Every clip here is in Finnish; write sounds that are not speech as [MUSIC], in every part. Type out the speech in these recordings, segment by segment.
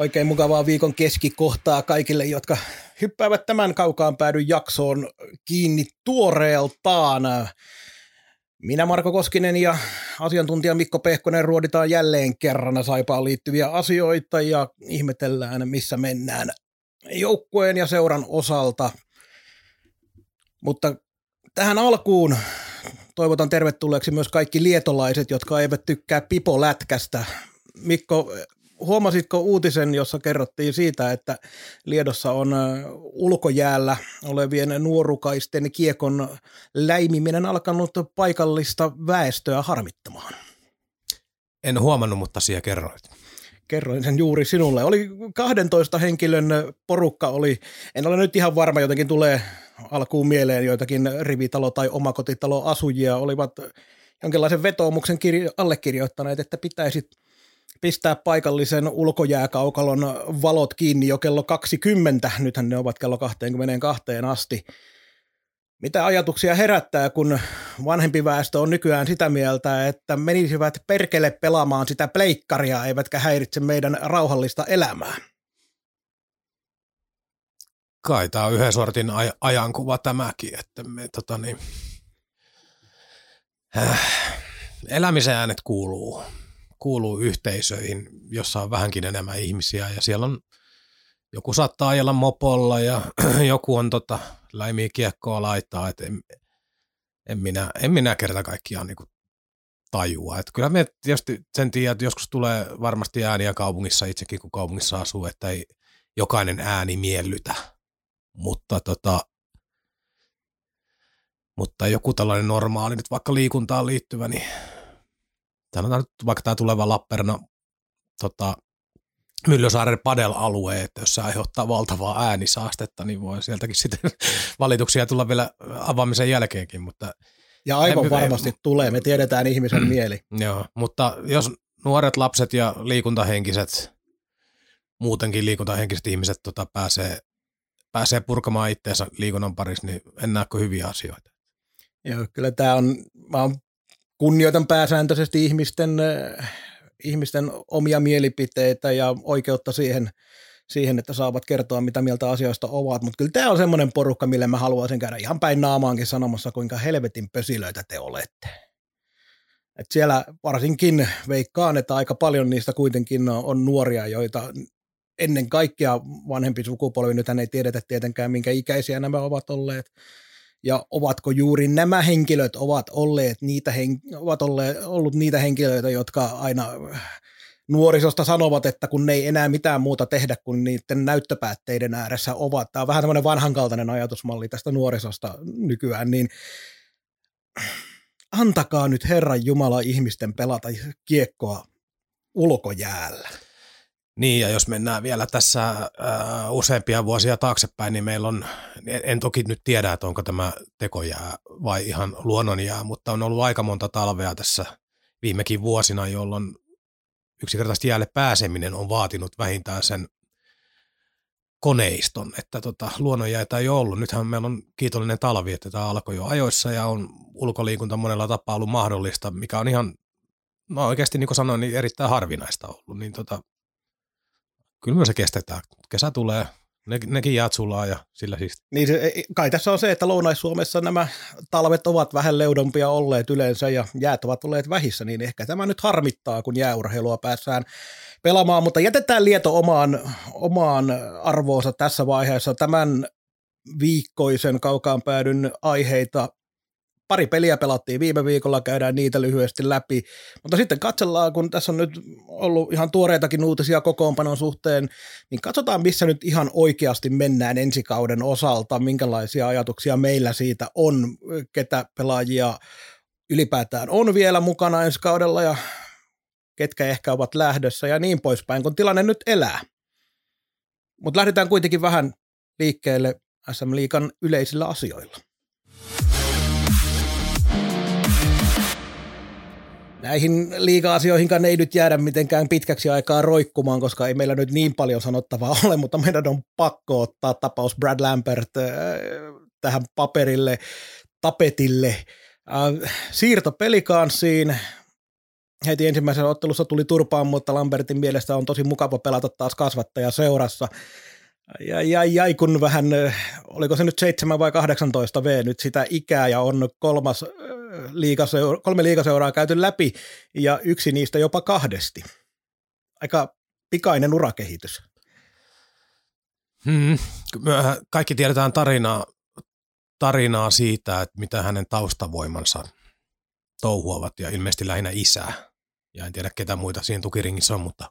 Oikein mukavaa viikon keskikohtaa kaikille, jotka hyppäävät tämän kaukaan päädyn jaksoon kiinni tuoreeltaan. Minä Marko Koskinen ja asiantuntija Mikko Pehkonen ruoditaan jälleen kerran Saipaan liittyviä asioita ja ihmetellään, missä mennään joukkueen ja seuran osalta. Mutta tähän alkuun toivotan tervetulleeksi myös kaikki lietolaiset, jotka eivät tykkää pipolätkästä. Mikko, huomasitko uutisen, jossa kerrottiin siitä, että Liedossa on ulkojäällä olevien nuorukaisten kiekon läimiminen alkanut paikallista väestöä harmittamaan? En huomannut, mutta siellä kerroit kerroin sen juuri sinulle. Oli 12 henkilön porukka, oli, en ole nyt ihan varma, jotenkin tulee alkuun mieleen joitakin rivitalo- tai omakotitalo-asujia, olivat jonkinlaisen vetoomuksen kirjo- allekirjoittaneet, että pitäisi pistää paikallisen ulkojääkaukalon valot kiinni jo kello 20, nythän ne ovat kello 22 asti. Mitä ajatuksia herättää, kun vanhempi väestö on nykyään sitä mieltä, että menisivät perkele pelaamaan sitä pleikkaria, eivätkä häiritse meidän rauhallista elämää? Kai tämä on yhden sortin aj- ajankuva tämäkin, että me tota niin, äh, elämisen äänet kuuluu, kuuluu yhteisöihin, jossa on vähänkin enemmän ihmisiä ja siellä on joku saattaa ajella mopolla ja [CLEARS THROAT] joku on tota, läimiä kiekkoa laittaa, että en, en, minä, en minä kerta kaikkiaan niin tajua. Että kyllä me tietysti sen tiedät, että joskus tulee varmasti ääniä kaupungissa itsekin, kun kaupungissa asuu, että ei jokainen ääni miellytä. Mutta, tota, mutta joku tällainen normaali, nyt vaikka liikuntaan liittyvä, niin sanotaan nyt vaikka tämä tuleva Lappeenrannan tota, Myllysaaren padel-alue, että jos se aiheuttaa valtavaa äänisaastetta, niin voi sieltäkin sitten [LAUGHS] valituksia tulla vielä avaamisen jälkeenkin. Mutta ja aivan en, varmasti en, tulee, me tiedetään ihmisen [CLEARS THROAT] mieli. Joo, mutta jos nuoret lapset ja liikuntahenkiset, muutenkin liikuntahenkiset ihmiset tota, pääsee, pääsee purkamaan itseensä liikunnan parissa, niin en näe hyviä asioita. Joo, kyllä tämä on, mä on, kunnioitan pääsääntöisesti ihmisten ihmisten omia mielipiteitä ja oikeutta siihen, siihen, että saavat kertoa, mitä mieltä asioista ovat. Mutta kyllä tämä on semmoinen porukka, mille mä haluaisin käydä ihan päin naamaankin sanomassa, kuinka helvetin pösilöitä te olette. Et siellä varsinkin veikkaan, että aika paljon niistä kuitenkin on nuoria, joita ennen kaikkea vanhempi sukupolvi, nythän ei tiedetä tietenkään, minkä ikäisiä nämä ovat olleet, ja ovatko juuri nämä henkilöt ovat olleet niitä hen- ovat olleet, ollut niitä henkilöitä, jotka aina nuorisosta sanovat, että kun ne ei enää mitään muuta tehdä kuin niiden näyttöpäätteiden ääressä ovat. Tämä on vähän tämmöinen vanhankaltainen ajatusmalli tästä nuorisosta nykyään, niin antakaa nyt Herran Jumala ihmisten pelata kiekkoa ulkojäällä. Niin, ja jos mennään vielä tässä äh, useampia vuosia taaksepäin, niin meillä on, en toki nyt tiedä, että onko tämä tekojää vai ihan luonnonjää, mutta on ollut aika monta talvea tässä viimekin vuosina, jolloin yksinkertaisesti jäälle pääseminen on vaatinut vähintään sen koneiston, että tota, luonnonjäitä ei ollut. Nythän meillä on kiitollinen talvi, että tämä alkoi jo ajoissa ja on ulkoliikunta monella tapaa ollut mahdollista, mikä on ihan, no oikeasti niin kuin sanoin, niin erittäin harvinaista ollut. Niin tota, kyllä me se kestetään. Kesä tulee, ne, nekin jäät sulaa ja sillä siis. Niin se, kai tässä on se, että Lounais-Suomessa nämä talvet ovat vähän leudompia olleet yleensä ja jäät ovat olleet vähissä, niin ehkä tämä nyt harmittaa, kun jääurheilua päässään pelaamaan, mutta jätetään Lieto omaan, omaan arvoonsa tässä vaiheessa. Tämän viikkoisen kaukaan päädyn aiheita pari peliä pelattiin viime viikolla, käydään niitä lyhyesti läpi, mutta sitten katsellaan, kun tässä on nyt ollut ihan tuoreitakin uutisia kokoonpanon suhteen, niin katsotaan, missä nyt ihan oikeasti mennään ensi kauden osalta, minkälaisia ajatuksia meillä siitä on, ketä pelaajia ylipäätään on vielä mukana ensi kaudella ja ketkä ehkä ovat lähdössä ja niin poispäin, kun tilanne nyt elää. Mutta lähdetään kuitenkin vähän liikkeelle SM Liikan yleisillä asioilla. Näihin liiga-asioihinkaan ei nyt jäädä mitenkään pitkäksi aikaa roikkumaan, koska ei meillä nyt niin paljon sanottavaa [LAUGHS] ole, mutta meidän on pakko ottaa tapaus Brad Lambert äh, tähän paperille, tapetille. Äh, siirto pelikanssiin, heti ensimmäisessä ottelussa tuli turpaan, mutta Lambertin mielestä on tosi mukava pelata taas kasvattaja seurassa. Ja, ja, ja kun vähän, oliko se nyt 7 vai 18 V nyt sitä ikää ja on kolmas liigaseura, kolme liigaseuraa käyty läpi ja yksi niistä jopa kahdesti. Aika pikainen urakehitys. Hmm. Kaikki tiedetään tarinaa, tarinaa siitä, että mitä hänen taustavoimansa touhuavat ja ilmeisesti lähinnä isää. Ja en tiedä ketä muita siinä tukiringissä on, mutta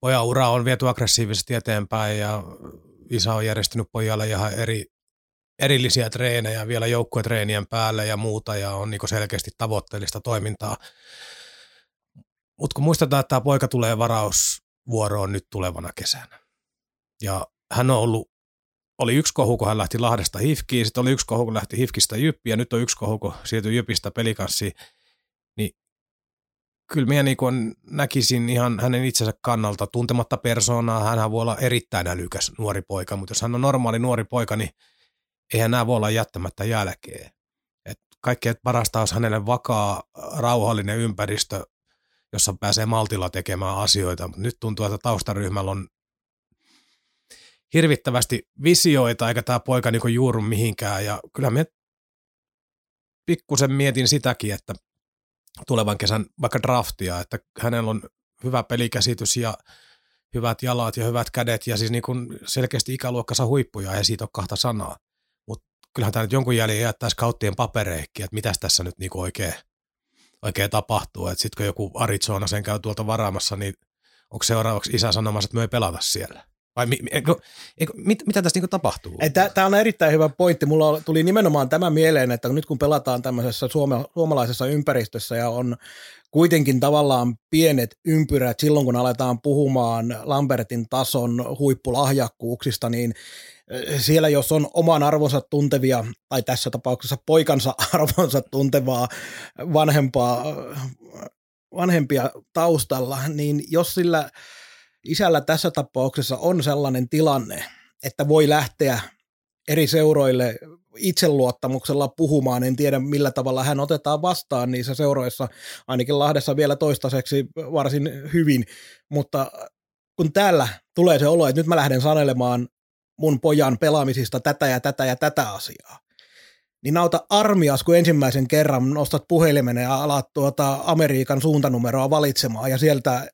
pojan ura on viety aggressiivisesti eteenpäin ja isä on järjestänyt pojalle ihan eri, erillisiä treenejä vielä joukkuetreenien päälle ja muuta ja on niin selkeästi tavoitteellista toimintaa. Mutta kun muistetaan, että tämä poika tulee varausvuoroon nyt tulevana kesänä. Ja hän on ollut, oli yksi kohu, kun hän lähti Lahdesta Hifkiin, sitten oli yksi kohu, kun lähti Hifkistä Jyppiin, ja nyt on yksi kohu, kun siirtyi Jypistä pelikanssiin. Niin kyllä minä niin näkisin ihan hänen itsensä kannalta tuntematta persoonaa. Hän voi olla erittäin älykäs nuori poika, mutta jos hän on normaali nuori poika, niin eihän nämä voi olla jättämättä jälkeen. Et kaikkein parasta olisi hänelle vakaa, rauhallinen ympäristö, jossa pääsee maltilla tekemään asioita. Mutta nyt tuntuu, että taustaryhmällä on hirvittävästi visioita, eikä tämä poika niin juuru mihinkään. Ja kyllä minä pikkusen mietin sitäkin, että tulevan kesän vaikka draftia, että hänellä on hyvä pelikäsitys ja hyvät jalat ja hyvät kädet ja siis niin kuin selkeästi ikäluokkansa huippuja ja siitä on kahta sanaa. Kyllähän tämä nyt jonkun jäljen jättäisi kauttien papereikki, että mitäs tässä nyt niin kuin oikein, oikein tapahtuu. Että sitten kun joku Arizona sen käy tuolta varaamassa, niin onko seuraavaksi isä sanomassa, että me ei pelata siellä? Vai mi, eikö, eikö, mit, mitä tässä niinku tapahtuu? Tämä on erittäin hyvä pointti. Mulla tuli nimenomaan tämä mieleen, että nyt kun pelataan tämmöisessä suome, suomalaisessa ympäristössä ja on kuitenkin tavallaan pienet ympyrät silloin, kun aletaan puhumaan Lambertin tason huippulahjakkuuksista, niin eh, siellä jos on oman arvonsa tuntevia, tai tässä tapauksessa poikansa [LAUGHS] arvonsa tuntevaa vanhempaa, vanhempia taustalla, niin jos sillä – isällä tässä tapauksessa on sellainen tilanne, että voi lähteä eri seuroille itseluottamuksella puhumaan. En tiedä, millä tavalla hän otetaan vastaan niissä seuroissa, ainakin Lahdessa vielä toistaiseksi varsin hyvin, mutta kun täällä tulee se olo, että nyt mä lähden sanelemaan mun pojan pelaamisista tätä ja tätä ja tätä asiaa, niin nauta armias, kun ensimmäisen kerran nostat puhelimen ja alat tuota Amerikan suuntanumeroa valitsemaan ja sieltä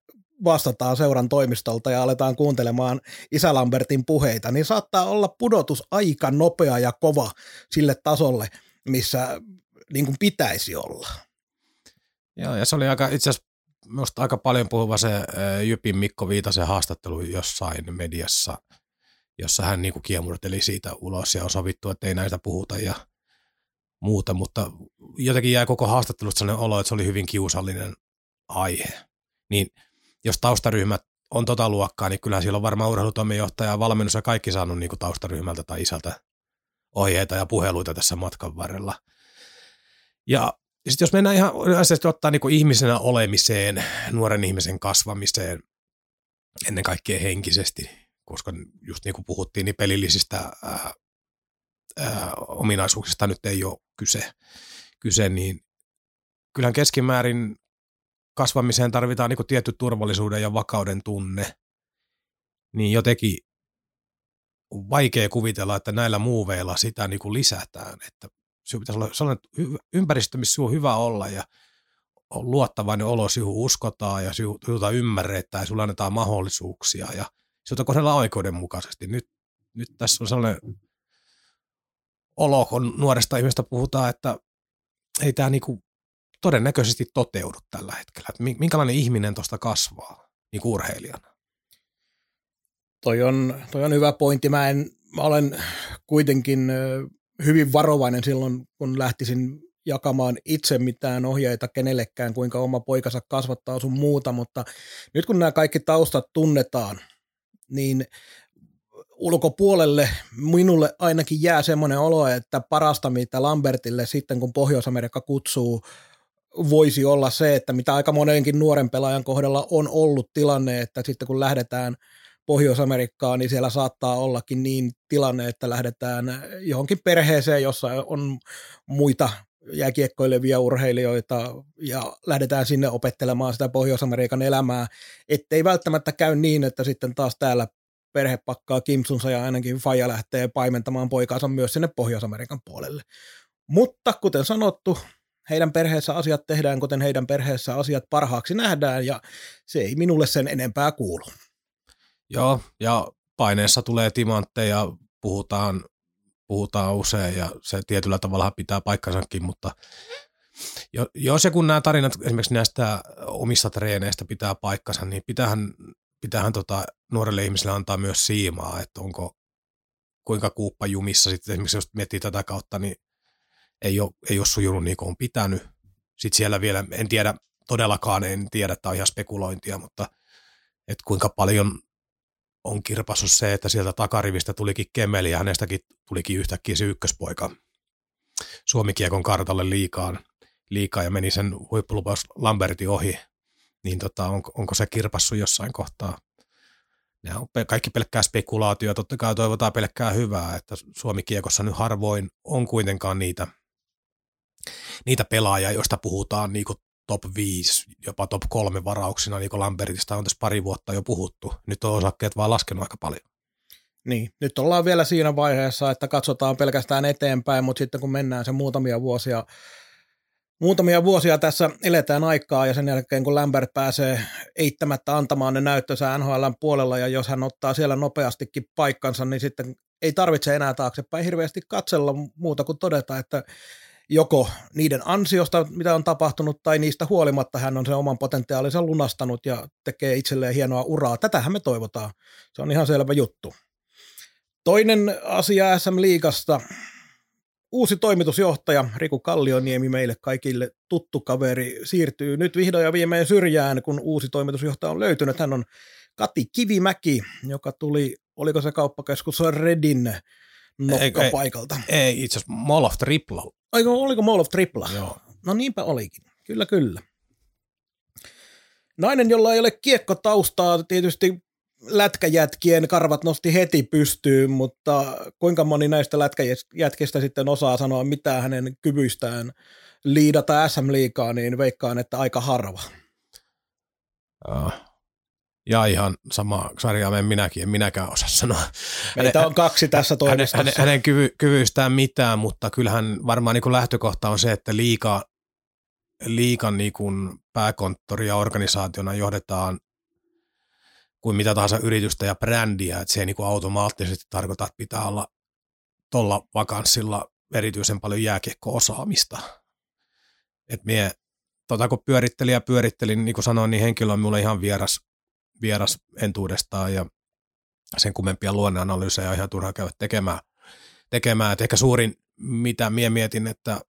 vastataan seuran toimistolta ja aletaan kuuntelemaan Isä Lambertin puheita, niin saattaa olla pudotus aika nopea ja kova sille tasolle, missä niin kuin pitäisi olla. Joo, ja se oli aika, itse asiassa minusta aika paljon puhuva se Jypin Mikko Viitasen haastattelu jossain mediassa, jossa hän niin kuin kiemurteli siitä ulos ja on sovittu, että ei näistä puhuta ja muuta, mutta jotenkin jäi koko haastattelusta sellainen olo, että se oli hyvin kiusallinen aihe. Niin jos taustaryhmät on tota luokkaa, niin kyllähän siellä on varmaan urheilutoimenjohtaja ja valmennus ja kaikki saanut niin kuin taustaryhmältä tai isältä ohjeita ja puheluita tässä matkan varrella. Ja sitten jos mennään ihan yleisesti ottaa niin kuin ihmisenä olemiseen, nuoren ihmisen kasvamiseen, ennen kaikkea henkisesti, koska just niin kuin puhuttiin, niin pelillisistä ää, ää, ominaisuuksista nyt ei ole kyse, kyse niin kyllähän keskimäärin kasvamiseen tarvitaan niin tietty turvallisuuden ja vakauden tunne, niin jotenkin on vaikea kuvitella, että näillä muuveilla sitä niin kuin lisätään. Että se pitäisi olla sellainen ympäristö, missä on hyvä olla ja on luottavainen olo, sinuun uskotaan ja sinulta ymmärretään ja sinulle annetaan mahdollisuuksia ja sinulta kohdellaan oikeudenmukaisesti. Nyt, nyt tässä on sellainen olo, kun nuoresta ihmistä puhutaan, että ei tämä niinku todennäköisesti toteudu tällä hetkellä. Minkälainen ihminen tuosta kasvaa niin urheilijana? Toi on, toi on hyvä pointti. Mä, en, mä olen kuitenkin hyvin varovainen silloin, kun lähtisin jakamaan itse mitään ohjeita kenellekään, kuinka oma poikansa kasvattaa sun muuta, mutta nyt kun nämä kaikki taustat tunnetaan, niin ulkopuolelle minulle ainakin jää semmoinen olo, että parasta mitä Lambertille sitten kun Pohjois-Amerikka kutsuu voisi olla se, että mitä aika monenkin nuoren pelaajan kohdalla on ollut tilanne, että sitten kun lähdetään Pohjois-Amerikkaan, niin siellä saattaa ollakin niin tilanne, että lähdetään johonkin perheeseen, jossa on muita jääkiekkoilevia urheilijoita ja lähdetään sinne opettelemaan sitä Pohjois-Amerikan elämää, ettei välttämättä käy niin, että sitten taas täällä perhe pakkaa kimsunsa ja ainakin Faja lähtee paimentamaan poikaansa myös sinne Pohjois-Amerikan puolelle. Mutta kuten sanottu, heidän perheessä asiat tehdään, kuten heidän perheessä asiat parhaaksi nähdään, ja se ei minulle sen enempää kuulu. Joo, ja paineessa tulee timantteja, puhutaan, puhutaan usein, ja se tietyllä tavalla pitää paikkansakin, mutta jos ja kun nämä tarinat esimerkiksi näistä omista treeneistä pitää paikkansa, niin pitäähän, pitäähän tota nuorelle ihmiselle antaa myös siimaa, että onko kuinka kuuppa jumissa sitten esimerkiksi jos miettii tätä kautta, niin ei ole, ei ole sujunut niin kuin on pitänyt. Sitten siellä vielä, en tiedä, todellakaan en tiedä, tämä on ihan spekulointia, mutta että kuinka paljon on kirpassut se, että sieltä takarivistä tulikin Kemeli ja hänestäkin tulikin yhtäkkiä se ykköspoika Suomikiekon kartalle liikaan, liikaa ja meni sen huippulupaus Lambertin ohi, niin tota, on, onko se kirpassu jossain kohtaa? Ne on kaikki pelkkää spekulaatio, totta kai toivotaan pelkkää hyvää, että Suomikiekossa nyt harvoin on kuitenkaan niitä – niitä pelaajia, joista puhutaan niin top 5, jopa top 3 varauksina, niin kuin Lambertista on tässä pari vuotta jo puhuttu. Nyt on osakkeet vaan laskenut aika paljon. Niin, nyt ollaan vielä siinä vaiheessa, että katsotaan pelkästään eteenpäin, mutta sitten kun mennään se muutamia vuosia, muutamia vuosia tässä eletään aikaa ja sen jälkeen kun Lambert pääsee eittämättä antamaan ne näyttönsä NHL puolella ja jos hän ottaa siellä nopeastikin paikkansa, niin sitten ei tarvitse enää taaksepäin hirveästi katsella muuta kuin todeta, että joko niiden ansiosta, mitä on tapahtunut, tai niistä huolimatta hän on sen oman potentiaalinsa lunastanut ja tekee itselleen hienoa uraa. Tätähän me toivotaan. Se on ihan selvä juttu. Toinen asia SM Liigasta. Uusi toimitusjohtaja Riku Kallioniemi, meille kaikille tuttu kaveri, siirtyy nyt vihdoin ja viimein syrjään, kun uusi toimitusjohtaja on löytynyt. Hän on Kati Kivimäki, joka tuli, oliko se kauppakeskus Redin nokkapaikalta. Ei, ei itse asiassa Mall of Tripla. Oliko, oliko Mall of Tripla? Joo. No niinpä olikin. Kyllä, kyllä. Nainen, jolla ei ole kiekkotaustaa, tietysti lätkäjätkien karvat nosti heti pystyyn, mutta kuinka moni näistä lätkäjätkistä sitten osaa sanoa mitään hänen kyvyistään liidata SM-liikaa, niin veikkaan, että aika harva. Uh, ja ihan sama sarjaa en minäkin, en minäkään osaa sanoa. Meitä hänen, on kaksi tässä toimistossa. Hänen, hänen kyvy, kyvyistään mitään, mutta kyllähän varmaan niin kuin lähtökohta on se, että liika, liikan niin kuin pääkonttori ja organisaationa johdetaan kuin mitä tahansa yritystä ja brändiä, että se ei niin kuin automaattisesti tarkoita, että pitää olla tuolla vakanssilla erityisen paljon jääkiekko-osaamista. Et mie, tota kun pyörittelin ja pyörittelin, niin kuin sanoin, niin henkilö on mulle ihan vieras vieras entuudestaan ja sen kummempia luonneanalyysejä on ihan turha käydä tekemään. tekemään. Et ehkä suurin, mitä mie mietin, että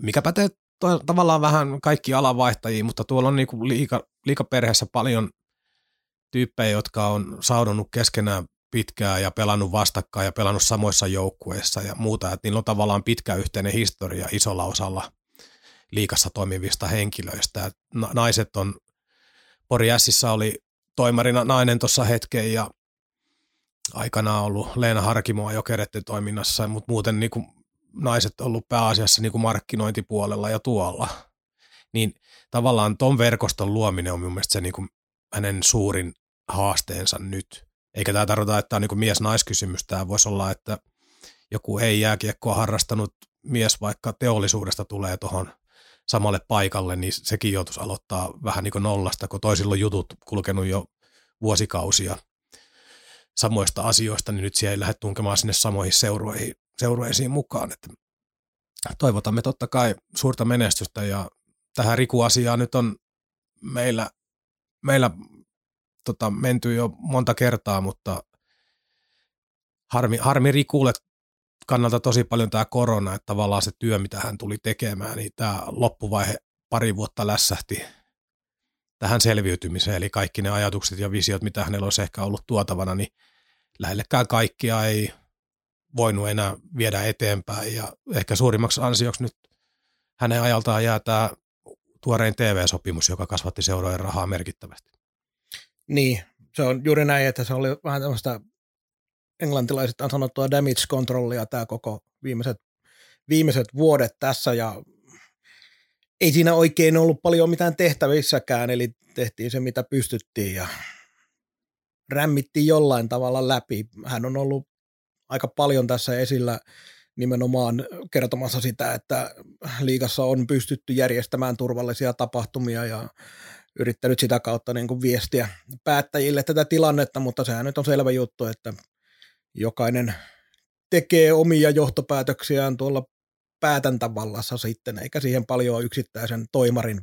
mikä pätee to, tavallaan vähän kaikki alanvaihtajia, mutta tuolla on niinku liika, liikaperheessä paljon tyyppejä, jotka on saudonnut keskenään pitkään ja pelannut vastakkain ja pelannut samoissa joukkueissa ja muuta, että niillä on tavallaan pitkä yhteinen historia isolla osalla liikassa toimivista henkilöistä. naiset on Pori Sissä oli toimarina nainen tuossa hetken ja aikanaan ollut Leena Harkimoa jo keretty toiminnassa, mutta muuten niin kuin naiset ollut pääasiassa niin kuin markkinointipuolella ja tuolla. Niin tavallaan ton verkoston luominen on mun mielestä se niin kuin hänen suurin haasteensa nyt. Eikä tämä tarkoita, että tämä on niin mies-naiskysymys. Tämä voisi olla, että joku ei jääkiekkoa harrastanut mies vaikka teollisuudesta tulee tuohon samalle paikalle, niin sekin joutuisi aloittaa vähän niin kuin nollasta, kun toisilla on jutut kulkenut jo vuosikausia samoista asioista, niin nyt siellä ei lähde tunkemaan sinne samoihin seuroihin, seuroisiin mukaan. Että toivotamme totta kai suurta menestystä ja tähän Riku-asiaan nyt on meillä, meillä tota, menty jo monta kertaa, mutta harmi, harmi Rikulle kannalta tosi paljon tämä korona, että tavallaan se työ, mitä hän tuli tekemään, niin tämä loppuvaihe pari vuotta lässähti, tähän selviytymiseen. Eli kaikki ne ajatukset ja visiot, mitä hänellä olisi ehkä ollut tuotavana, niin lähellekään kaikkia ei voinut enää viedä eteenpäin. Ja ehkä suurimmaksi ansioksi nyt hänen ajaltaan jää tämä tuorein TV-sopimus, joka kasvatti seurojen rahaa merkittävästi. Niin, se on juuri näin, että se oli vähän tämmöistä englantilaiset on sanottua damage controllia tämä koko viimeiset, viimeiset vuodet tässä ja ei siinä oikein ollut paljon mitään tehtävissäkään, eli tehtiin se mitä pystyttiin ja rämmittiin jollain tavalla läpi. Hän on ollut aika paljon tässä esillä nimenomaan kertomassa sitä, että liigassa on pystytty järjestämään turvallisia tapahtumia ja yrittänyt sitä kautta niin kuin viestiä päättäjille tätä tilannetta, mutta sehän nyt on selvä juttu, että jokainen tekee omia johtopäätöksiään tuolla päätäntävallassa sitten, eikä siihen paljon yksittäisen toimarin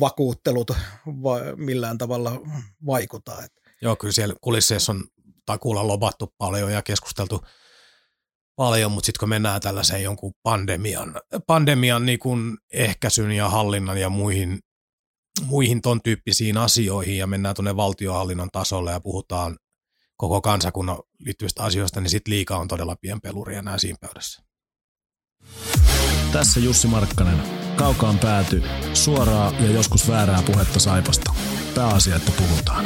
vakuuttelut va- millään tavalla vaikuta. Joo, kyllä siellä kulisseissa on takuulla lobattu paljon ja keskusteltu paljon, mutta sitten kun mennään tällaiseen jonkun pandemian, pandemian niin kuin ehkäisyn ja hallinnan ja muihin, muihin ton tyyppisiin asioihin ja mennään tuonne valtiohallinnon tasolle ja puhutaan koko kansakunnan liittyvistä asioista, niin sitten liika on todella pienpeluri enää siinä pöydässä. Tässä Jussi Markkanen. Kaukaan pääty. Suoraa ja joskus väärää puhetta Saipasta. Pääasia, että puhutaan.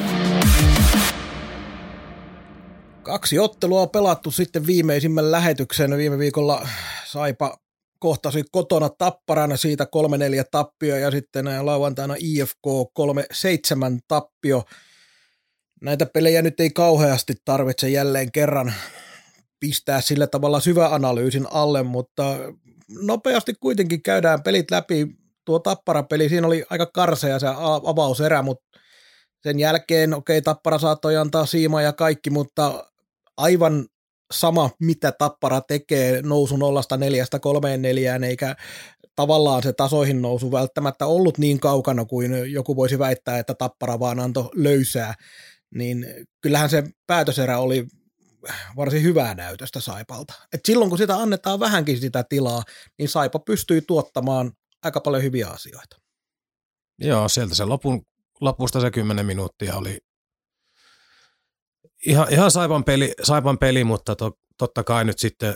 Kaksi ottelua on pelattu sitten viimeisimmän lähetyksen. Viime viikolla Saipa kohtasi kotona Tapparana siitä 3-4 tappio ja sitten lauantaina IFK 3-7 tappio. Näitä pelejä nyt ei kauheasti tarvitse jälleen kerran pistää sillä tavalla syväanalyysin alle, mutta nopeasti kuitenkin käydään pelit läpi. Tuo Tappara-peli, siinä oli aika karsea se avauserä, mutta sen jälkeen, okei, okay, Tappara saattoi antaa siimaa ja kaikki, mutta aivan sama, mitä Tappara tekee nousu nollasta neljästä kolmeen neljään, eikä tavallaan se tasoihin nousu välttämättä ollut niin kaukana kuin joku voisi väittää, että Tappara vaan antoi löysää, niin kyllähän se päätöserä oli varsin hyvää näytöstä Saipalta. Et silloin kun sitä annetaan vähänkin sitä tilaa, niin Saipa pystyy tuottamaan aika paljon hyviä asioita. Joo, sieltä se lopun, lopusta se 10 minuuttia oli ihan, ihan Saipan, peli, Saipan peli, mutta to, totta kai nyt sitten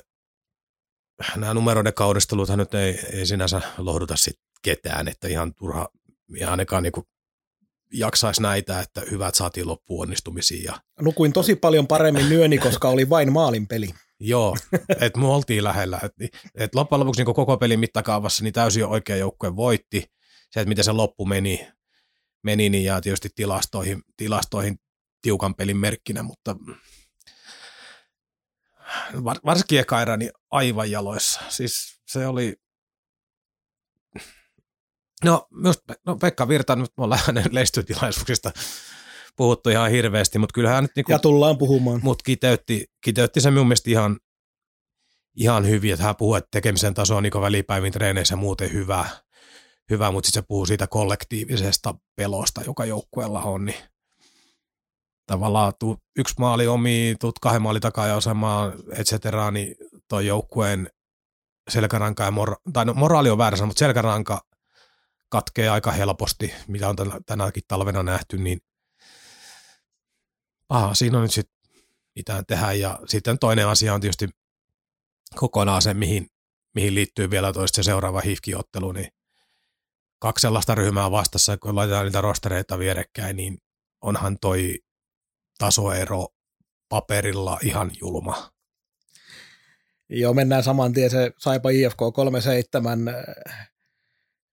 nämä numeroiden kauristeluthan nyt ei, ei sinänsä lohduta sit ketään, että ihan turha, ihan ainakaan niin jaksaisi näitä, että hyvät saatiin loppuun onnistumisiin. Ja... Nukuin tosi paljon paremmin nyöni, koska oli vain maalin peli. Joo, että me oltiin lähellä. Et, et loppujen lopuksi niin koko pelin mittakaavassa niin täysin oikea joukkue voitti. Se, että miten se loppu meni, meni niin jää tietysti tilastoihin, tilastoihin tiukan pelin merkkinä, mutta varsinkin eka niin aivan jaloissa. Siis se oli, No, myös, no Pekka Virta, nyt me ollaan [LAUGHS] hänen leistytilaisuuksista puhuttu ihan hirveästi, mutta kyllähän nyt... Niinku, ja tullaan puhumaan. Mutta kiteytti, kiteytti se minun mielestä ihan, ihan hyvin, että hän puhuu, että tekemisen taso on niin välipäivin treeneissä muuten hyvä, hyvä mutta sitten se puhuu siitä kollektiivisesta pelosta, joka joukkueella on, niin tavallaan tuu, yksi maali omi, tuut kahden maali takaa ja osamaan, et cetera, niin toi joukkueen selkäranka ja mora- tai no, moraali on väärässä, mutta selkäranka katkee aika helposti, mitä on tänäkin talvena nähty, niin aha, siinä on nyt sitten mitä tehdä. Ja sitten toinen asia on tietysti kokonaan se, mihin, mihin liittyy vielä toista se seuraava hifkiottelu, niin kaksi sellaista ryhmää vastassa, kun laitetaan niitä rostereita vierekkäin, niin onhan toi tasoero paperilla ihan julma. Joo, mennään saman tien se Saipa IFK 37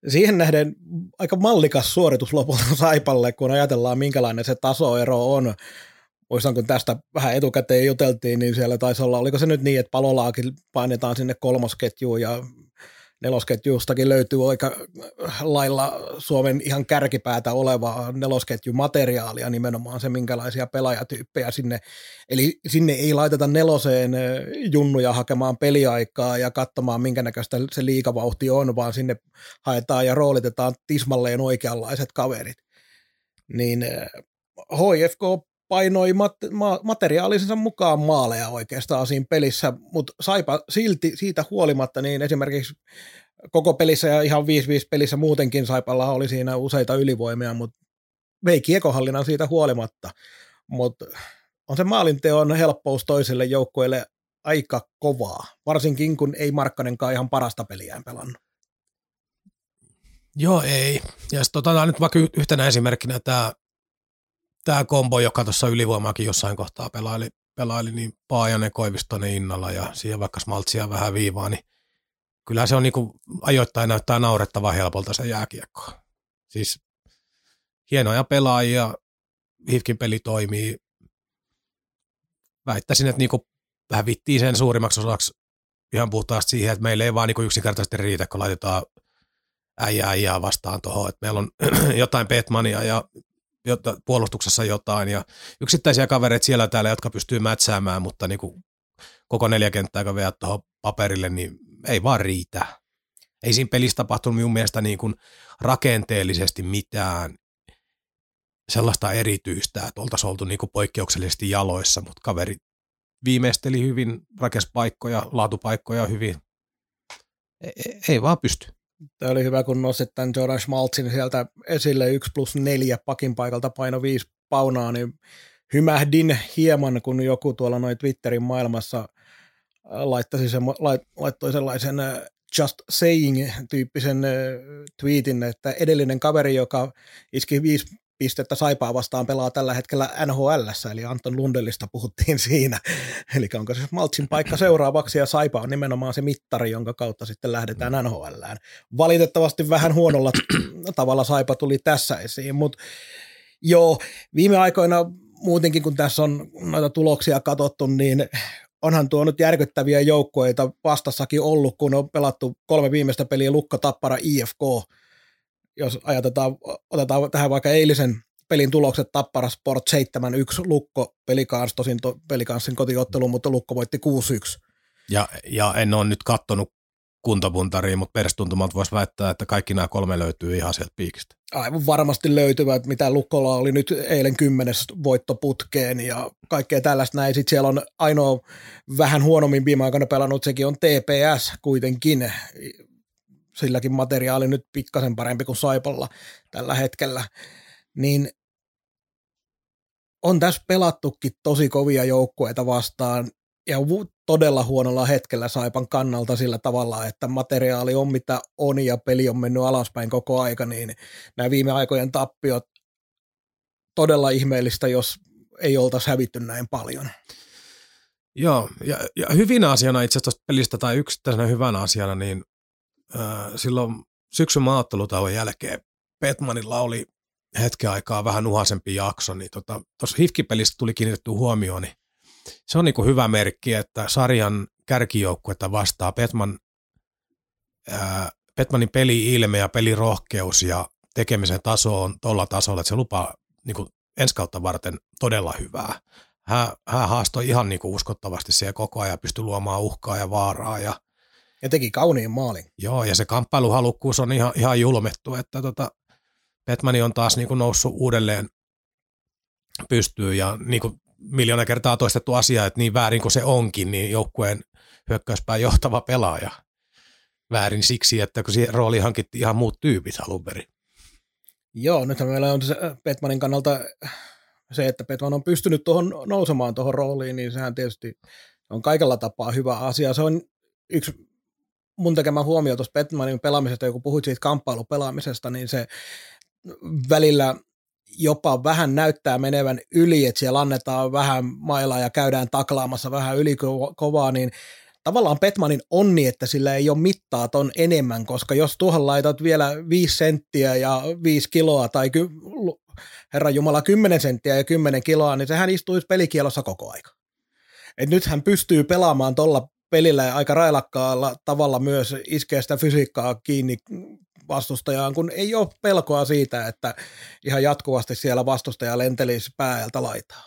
siihen nähden aika mallikas suoritus lopulta [LAUGHS] Saipalle, kun ajatellaan minkälainen se tasoero on. Muistan, kun tästä vähän etukäteen juteltiin, niin siellä taisi olla, oliko se nyt niin, että palolaakin painetaan sinne kolmosketjuun ja nelosketjustakin löytyy aika lailla Suomen ihan kärkipäätä olevaa nelosketjumateriaalia, nimenomaan se, minkälaisia pelaajatyyppejä sinne. Eli sinne ei laiteta neloseen junnuja hakemaan peliaikaa ja katsomaan, minkä näköistä se liikavauhti on, vaan sinne haetaan ja roolitetaan tismalleen oikeanlaiset kaverit. Niin HFK painoi mat- ma- materiaalisensa mukaan maaleja oikeastaan siinä pelissä, mutta saipa silti siitä huolimatta, niin esimerkiksi koko pelissä ja ihan 5-5 pelissä muutenkin Saipalla oli siinä useita ylivoimia, mutta vei kiekohallinnan siitä huolimatta, mutta on se maalinteon helppous toiselle joukkueelle aika kovaa, varsinkin kun ei Markkanenkaan ihan parasta peliään pelannut. Joo, ei. Ja sitten otetaan nyt vaikka yhtenä esimerkkinä tämä, tämä kombo, joka tuossa ylivoimaakin jossain kohtaa pelaili, pelaili niin Paajanen, Koivistonen, Innalla ja siihen vaikka Smaltsia vähän viivaa, niin kyllä se on niin kuin ajoittain näyttää naurettavan helpolta se jääkiekko. Siis hienoja pelaajia, Hifkin peli toimii. Väittäisin, että niin kuin vähän vittii sen suurimmaksi osaksi ihan puhtaasti siihen, että meillä ei vaan niin yksinkertaisesti riitä, kun laitetaan äijää äijää vastaan tuohon, meillä on [CLEARS THROAT] jotain Petmania ja jotta, puolustuksessa jotain ja yksittäisiä kavereita siellä täällä, jotka pystyy mätsäämään, mutta niin kuin koko neljä kenttää, kun veät tuohon paperille, niin ei vaan riitä. Ei siinä pelissä tapahtunut minun mielestä niin kuin rakenteellisesti mitään sellaista erityistä, että oltaisiin oltu niin kuin poikkeuksellisesti jaloissa, mutta kaveri viimeisteli hyvin, rakes paikkoja, laatupaikkoja hyvin. Ei, ei, ei vaan pysty. Tämä oli hyvä, kun nostit tämän Jordan Schmaltzin sieltä esille 1 plus 4 pakin paikalta paino 5 paunaa, niin hymähdin hieman, kun joku tuolla noin Twitterin maailmassa laittoi, sen, laittoi sellaisen just saying-tyyppisen tweetin, että edellinen kaveri, joka iski viisi pistettä Saipaa vastaan pelaa tällä hetkellä NHL, eli Anton Lundellista puhuttiin [LAUGHS] siinä. Eli onko se Maltsin paikka seuraavaksi, ja Saipa on nimenomaan se mittari, jonka kautta sitten lähdetään NHLään. Valitettavasti vähän huonolla [CLEARS THROAT] tavalla Saipa tuli tässä esiin, mutta joo, viime aikoina muutenkin, kun tässä on noita tuloksia katsottu, niin onhan tuo nyt järkyttäviä joukkoita vastassakin ollut, kun on pelattu kolme viimeistä peliä Lukka, Tappara, IFK, jos ajatellaan, otetaan tähän vaikka eilisen pelin tulokset Tappara Sport 7-1, Lukko pelikans, tosin to, pelikanssin kotiottelu, mutta Lukko voitti 6-1. Ja, ja en ole nyt kattonut kuntapuntariin, mutta perstuntumat voisi väittää, että kaikki nämä kolme löytyy ihan sieltä piikistä. Aivan varmasti löytyvät, mitä Lukkolla oli nyt eilen kymmenes voittoputkeen ja kaikkea tällaista näin. Sitten siellä on ainoa vähän huonommin viime aikoina pelannut, sekin on TPS kuitenkin silläkin materiaali nyt pikkasen parempi kuin Saipalla tällä hetkellä, niin on tässä pelattukin tosi kovia joukkueita vastaan ja todella huonolla hetkellä Saipan kannalta sillä tavalla, että materiaali on mitä on ja peli on mennyt alaspäin koko aika, niin nämä viime aikojen tappiot todella ihmeellistä, jos ei oltaisi hävitty näin paljon. Joo, ja, ja hyvinä asiana itse asiassa pelistä tai yksittäisenä hyvänä asiana, niin silloin syksyn maattelutauon jälkeen Petmanilla oli hetken aikaa vähän uhasempi jakso, niin tuossa tota, Hifki-pelissä tuli kiinnitetty huomioon, niin se on niinku hyvä merkki, että sarjan kärkijoukkuetta vastaa Petman, ää, Petmanin peli-ilme ja pelirohkeus ja tekemisen taso on tuolla tasolla, että se lupaa niinku ensi kautta varten todella hyvää. Hän, hän haastoi ihan niinku uskottavasti siellä koko ajan, pystyi luomaan uhkaa ja vaaraa ja ja teki kauniin maalin. Joo, ja se kamppailuhalukkuus on ihan, ihan julmettu, että tota, Petmani on taas niin kuin noussut uudelleen pystyy ja niin kuin miljoona kertaa toistettu asia, että niin väärin kuin se onkin, niin joukkueen hyökkäyspään johtava pelaaja. Väärin siksi, että kun siihen rooliin hankittiin ihan muut tyypit alun perin. Joo, nythän meillä on se Petmanin kannalta se, että Petman on pystynyt tuohon nousemaan tuohon rooliin, niin sehän tietysti on kaikella tapaa hyvä asia. Se on yksi mun tekemä huomio tuossa Petmanin pelaamisesta, kun puhuit siitä kamppailupelaamisesta, niin se välillä jopa vähän näyttää menevän yli, että siellä annetaan vähän mailaa ja käydään taklaamassa vähän yli kovaa, niin tavallaan Petmanin onni, että sillä ei ole mittaa ton enemmän, koska jos tuohon laitat vielä 5 senttiä ja 5 kiloa tai ky- Herran Jumala 10 senttiä ja 10 kiloa, niin sehän istuisi pelikielossa koko aika. Et nyt hän pystyy pelaamaan tuolla pelillä aika railakkaalla tavalla myös iskeä sitä fysiikkaa kiinni vastustajaan, kun ei ole pelkoa siitä, että ihan jatkuvasti siellä vastustaja lentelisi päältä laitaa.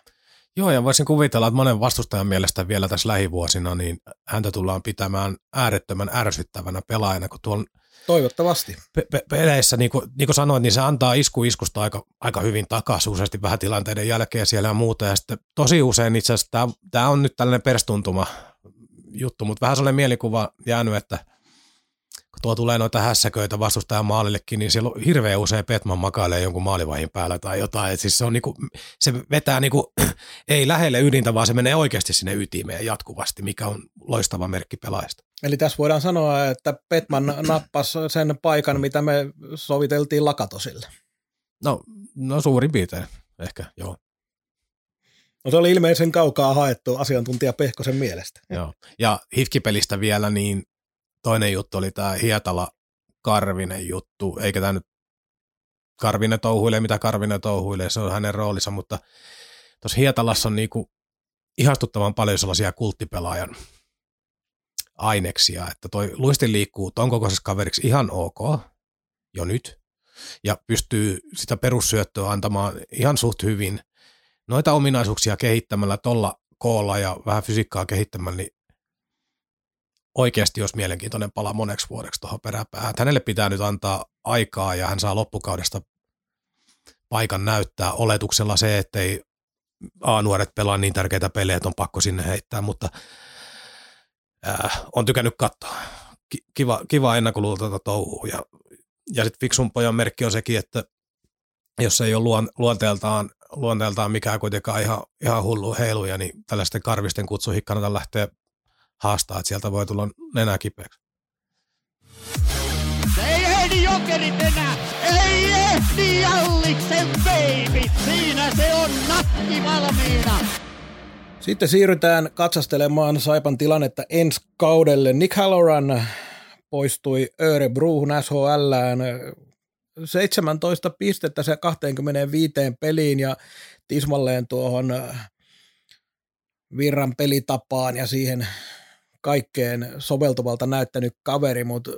Joo, ja voisin kuvitella, että monen vastustajan mielestä vielä tässä lähivuosina, niin häntä tullaan pitämään äärettömän ärsyttävänä pelaajana, kun tuolla Toivottavasti. Pe- pe- peleissä, niin kuin, niin kuin sanoit, niin se antaa isku iskusta aika, aika hyvin takaisin useasti vähän tilanteiden jälkeen siellä ja muuta. Ja sitten tosi usein itse asiassa tämä, tämä on nyt tällainen perstuntuma juttu, mutta vähän sellainen mielikuva jäänyt, että kun tuo tulee noita hässäköitä vastustajan maalillekin, niin siellä on hirveän usein Petman makailee jonkun maalivahin päällä tai jotain. Et siis se, on niinku, se vetää niinku, [CLEARS THROAT] ei lähelle ydintä, vaan se menee oikeasti sinne ytimeen jatkuvasti, mikä on loistava merkki pelaajasta. Eli tässä voidaan sanoa, että Petman [CLEARS THROAT] nappasi sen paikan, mitä me soviteltiin Lakatosille. No, no suurin piirtein ehkä, joo. No se oli ilmeisen kaukaa haettu asiantuntija Pehkosen mielestä. Joo. Ja Hifkipelistä vielä, niin toinen juttu oli tämä Hietala Karvinen juttu, eikä tämä nyt Karvinen touhuilee, mitä Karvinen touhuilee, se on hänen roolinsa, mutta tuossa Hietalassa on niinku ihastuttavan paljon sellaisia kulttipelaajan aineksia, että toi luistin liikkuu ton kokoisessa kaveriksi ihan ok jo nyt, ja pystyy sitä perussyöttöä antamaan ihan suht hyvin. Noita ominaisuuksia kehittämällä tuolla koolla ja vähän fysiikkaa kehittämällä, niin oikeasti olisi mielenkiintoinen pala moneksi vuodeksi tuohon peräpäähän. Hänelle pitää nyt antaa aikaa ja hän saa loppukaudesta paikan näyttää oletuksella se, ettei A-nuoret pelaa niin tärkeitä pelejä, että on pakko sinne heittää, mutta äh, on tykännyt katsoa. Kiva, kiva ennakkoluulta touhua ja, ja sitten fiksun pojan merkki on sekin, että jos ei ole luon, luonteeltaan, luonteeltaan mikään kuitenkaan ihan, ihan hullu heiluja, niin tällaisten karvisten kutsuihin kannata lähteä haastaa, että sieltä voi tulla nenä kipeäksi. Ei ehdi jokerit enää! Ei ehdi Jalliksen baby! Siinä se on nakki valmiina! Sitten siirrytään katsastelemaan Saipan tilannetta ensi kaudelle. Nick Halloran poistui Örebruhun SHLään 17 pistettä se 25 peliin ja tismalleen tuohon virran pelitapaan ja siihen kaikkeen soveltuvalta näyttänyt kaveri, mutta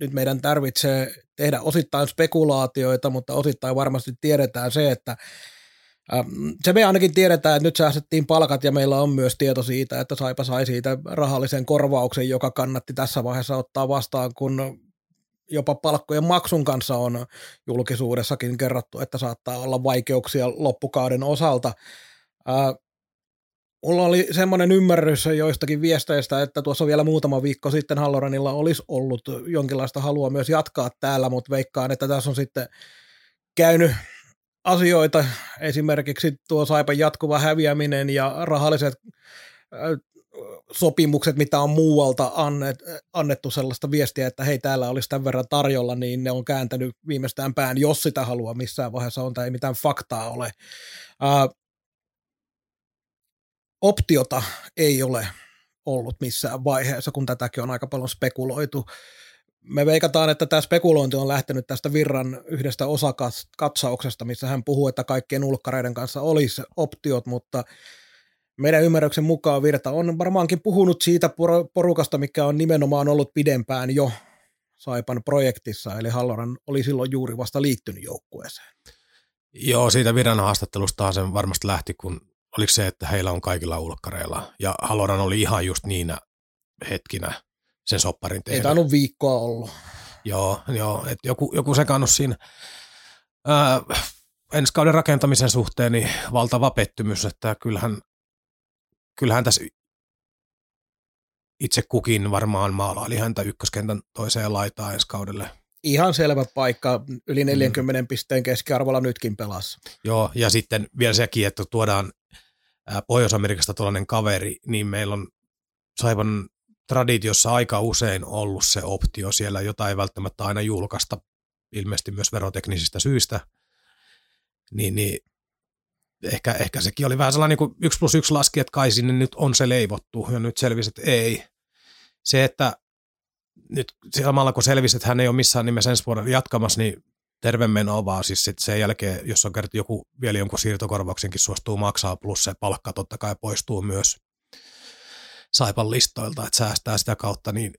nyt meidän tarvitsee tehdä osittain spekulaatioita, mutta osittain varmasti tiedetään se, että se me ainakin tiedetään, että nyt säästettiin palkat ja meillä on myös tieto siitä, että Saipa sai siitä rahallisen korvauksen, joka kannatti tässä vaiheessa ottaa vastaan, kun jopa palkkojen maksun kanssa on julkisuudessakin kerrottu, että saattaa olla vaikeuksia loppukauden osalta. Mulla oli semmoinen ymmärrys joistakin viesteistä, että tuossa vielä muutama viikko sitten Halloranilla olisi ollut jonkinlaista halua myös jatkaa täällä, mutta veikkaan, että tässä on sitten käynyt asioita, esimerkiksi tuo Saipan jatkuva häviäminen ja rahalliset sopimukset, mitä on muualta annet, annettu sellaista viestiä, että hei täällä olisi tämän verran tarjolla, niin ne on kääntänyt viimeistään pään, jos sitä haluaa missään vaiheessa on, tai ei mitään faktaa ole. Uh, optiota ei ole ollut missään vaiheessa, kun tätäkin on aika paljon spekuloitu. Me veikataan, että tämä spekulointi on lähtenyt tästä Virran yhdestä osakatsauksesta, missä hän puhuu, että kaikkien ulkkareiden kanssa olisi optiot, mutta meidän ymmärryksen mukaan Virta on varmaankin puhunut siitä porukasta, mikä on nimenomaan ollut pidempään jo Saipan projektissa, eli Halloran oli silloin juuri vasta liittynyt joukkueeseen. Joo, siitä Viran haastattelusta sen varmasti lähti, kun oliko se, että heillä on kaikilla ulkkareilla. Ja Haloran oli ihan just niinä hetkinä sen sopparin tehnyt. Ei tainnut viikkoa ollut. Joo, joo että joku, joku sekannus siinä. Ää, ensi kauden rakentamisen suhteen niin valtava pettymys, että kyllähän, kyllähän tässä itse kukin varmaan maalaili häntä ykköskentän toiseen laitaan ensi kaudelle. Ihan selvä paikka, yli 40 mm. pisteen keskiarvolla nytkin pelassa. Joo, ja sitten vielä sekin, että tuodaan Pohjois-Amerikasta tuollainen kaveri, niin meillä on Saivan traditiossa aika usein ollut se optio siellä, jota ei välttämättä aina julkaista, ilmeisesti myös veroteknisistä syistä, niin, niin ehkä, ehkä sekin oli vähän sellainen niin yksi plus yksi laski, että kai sinne nyt on se leivottu, ja nyt selvisi, että ei. Se, että nyt samalla kun selvisi, että hän ei ole missään nimessä ensi vuonna jatkamassa, niin terve meno, vaan siis sit sen jälkeen, jos on kerta joku vielä jonkun siirtokorvauksenkin suostuu maksaa, plus se palkka totta kai poistuu myös Saipan listoilta, että säästää sitä kautta, niin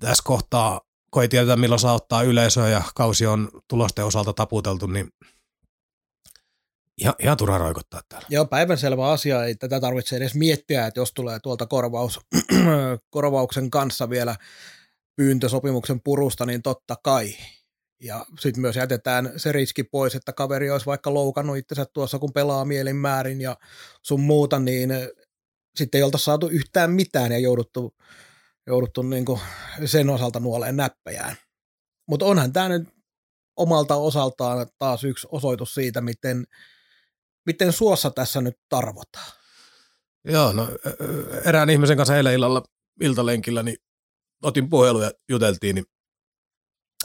tässä kohtaa, kun ei tiedetä milloin saa ottaa yleisöä ja kausi on tulosten osalta taputeltu, niin ihan, ihan turha roikottaa täällä. Joo, päivänselvä asia, ei tätä tarvitse edes miettiä, että jos tulee tuolta korvaus, [CLEARS THROAT] korvauksen kanssa vielä pyyntö sopimuksen purusta, niin totta kai ja sitten myös jätetään se riski pois, että kaveri olisi vaikka loukannut itsensä tuossa, kun pelaa mielin määrin ja sun muuta, niin sitten ei oltaisi saatu yhtään mitään ja jouduttu, jouduttu niin sen osalta nuoleen näppejään. Mutta onhan tämä nyt omalta osaltaan taas yksi osoitus siitä, miten, miten suossa tässä nyt tarvotaan. Joo, no erään ihmisen kanssa eilen illalla iltalenkillä, niin otin puhelun ja juteltiin, niin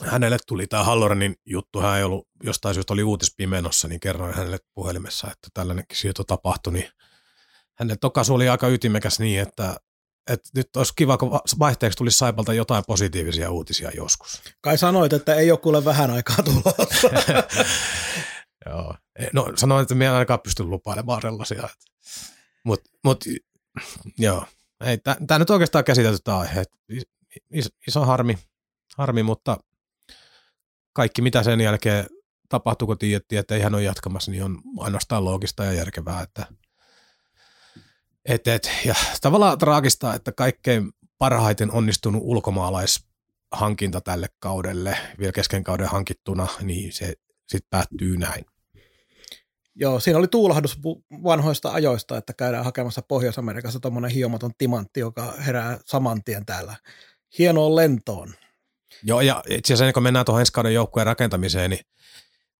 hänelle tuli tämä Hallorenin juttu, hän ei ollut, jostain syystä oli uutispimenossa, niin kerroin hänelle puhelimessa, että tällainenkin siirto tapahtui, niin hänen tokasu oli aika ytimekäs niin, että, että nyt olisi kiva, kun vaihteeksi tulisi Saipalta jotain positiivisia uutisia joskus. Kai sanoit, että ei ole kuule vähän aikaa tulossa. [LAUGHS] Joo. No sanoin, että minä en ainakaan pysty lupailemaan sellaisia. Mutta mut, joo, ei, tämä nyt oikeastaan käsitelty tämä aihe. Is, iso harmi, harmi, mutta kaikki mitä sen jälkeen tapahtuu, kun tiedettiin, että ei hän ole jatkamassa, niin on ainoastaan loogista ja järkevää. Että, et, et, ja tavallaan traagista, että kaikkein parhaiten onnistunut ulkomaalaishankinta tälle kaudelle, vielä kesken kauden hankittuna, niin se sitten päättyy näin. Joo, siinä oli tuulahdus vanhoista ajoista, että käydään hakemassa Pohjois-Amerikassa tuommoinen hiomaton timantti, joka herää saman tien täällä hienoon lentoon. Joo, ja itse asiassa kun mennään tuohon ensi kauden joukkueen rakentamiseen, niin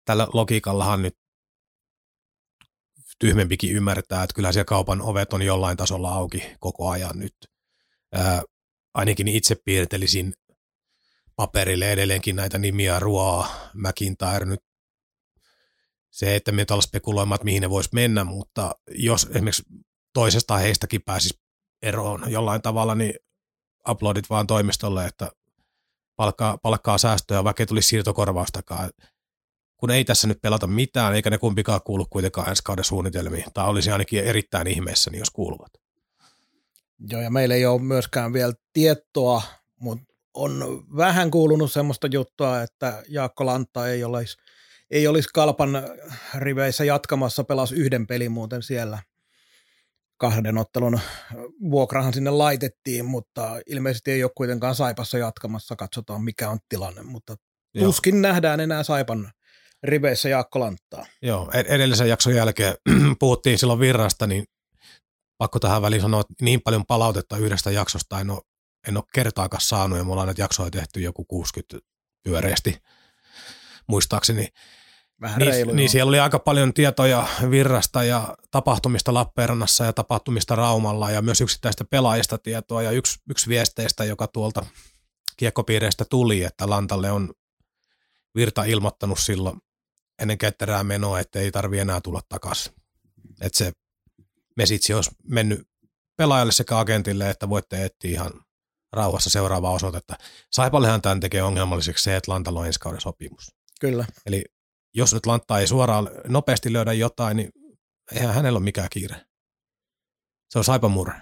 tällä logiikallahan nyt tyhmempikin ymmärtää, että kyllä siellä kaupan ovet on jollain tasolla auki koko ajan nyt. Ää, ainakin itse piirtelisin paperille edelleenkin näitä nimiä, Ruoa, McIntyre nyt. Se, että me olla spekuloimaan, että mihin ne vois mennä, mutta jos esimerkiksi toisesta heistäkin pääsisi eroon jollain tavalla, niin uploadit vaan toimistolle, että palkkaa, palkkaa säästöä, vaikka ei tulisi siirtokorvaustakaan. Kun ei tässä nyt pelata mitään, eikä ne kumpikaan kuulu kuitenkaan ensi kauden suunnitelmiin. Tai olisi ainakin erittäin ihmeessäni, jos kuuluvat. Joo, ja meillä ei ole myöskään vielä tietoa, mutta on vähän kuulunut semmoista juttua, että Jaakko Lantta ei olisi, ei olisi Kalpan riveissä jatkamassa, pelasi yhden pelin muuten siellä kahden ottelun vuokrahan sinne laitettiin, mutta ilmeisesti ei ole kuitenkaan Saipassa jatkamassa, katsotaan mikä on tilanne, mutta Joo. tuskin nähdään enää Saipan riveissä Jaakko Lanttaa. Joo, edellisen jakson jälkeen [CLEARS THROAT] puhuttiin silloin virrasta, niin pakko tähän väliin sanoa, että niin paljon palautetta yhdestä jaksosta en ole, en ole kertaakaan saanut, ja mulla on näitä jaksoja tehty joku 60 pyöreästi, muistaakseni. Vähän niin, reilu, niin siellä oli aika paljon tietoja virrasta ja tapahtumista Lappeenrannassa ja tapahtumista Raumalla ja myös yksittäistä pelaajista tietoa ja yksi, yksi viesteistä, joka tuolta kiekkopiireistä tuli, että Lantalle on Virta ilmoittanut silloin ennen ketterää menoa, että ei tarvi enää tulla takaisin. Että se mesitsi olisi mennyt pelaajalle sekä agentille, että voitte etsiä ihan rauhassa seuraavaa osoitetta. Saipallehan tämän tekee ongelmalliseksi se, että Lantalla on ensi kauden sopimus. Kyllä. Eli jos nyt Lantta ei suoraan nopeasti löydä jotain, niin eihän hänellä ole mikään kiire. Se on saipa murre.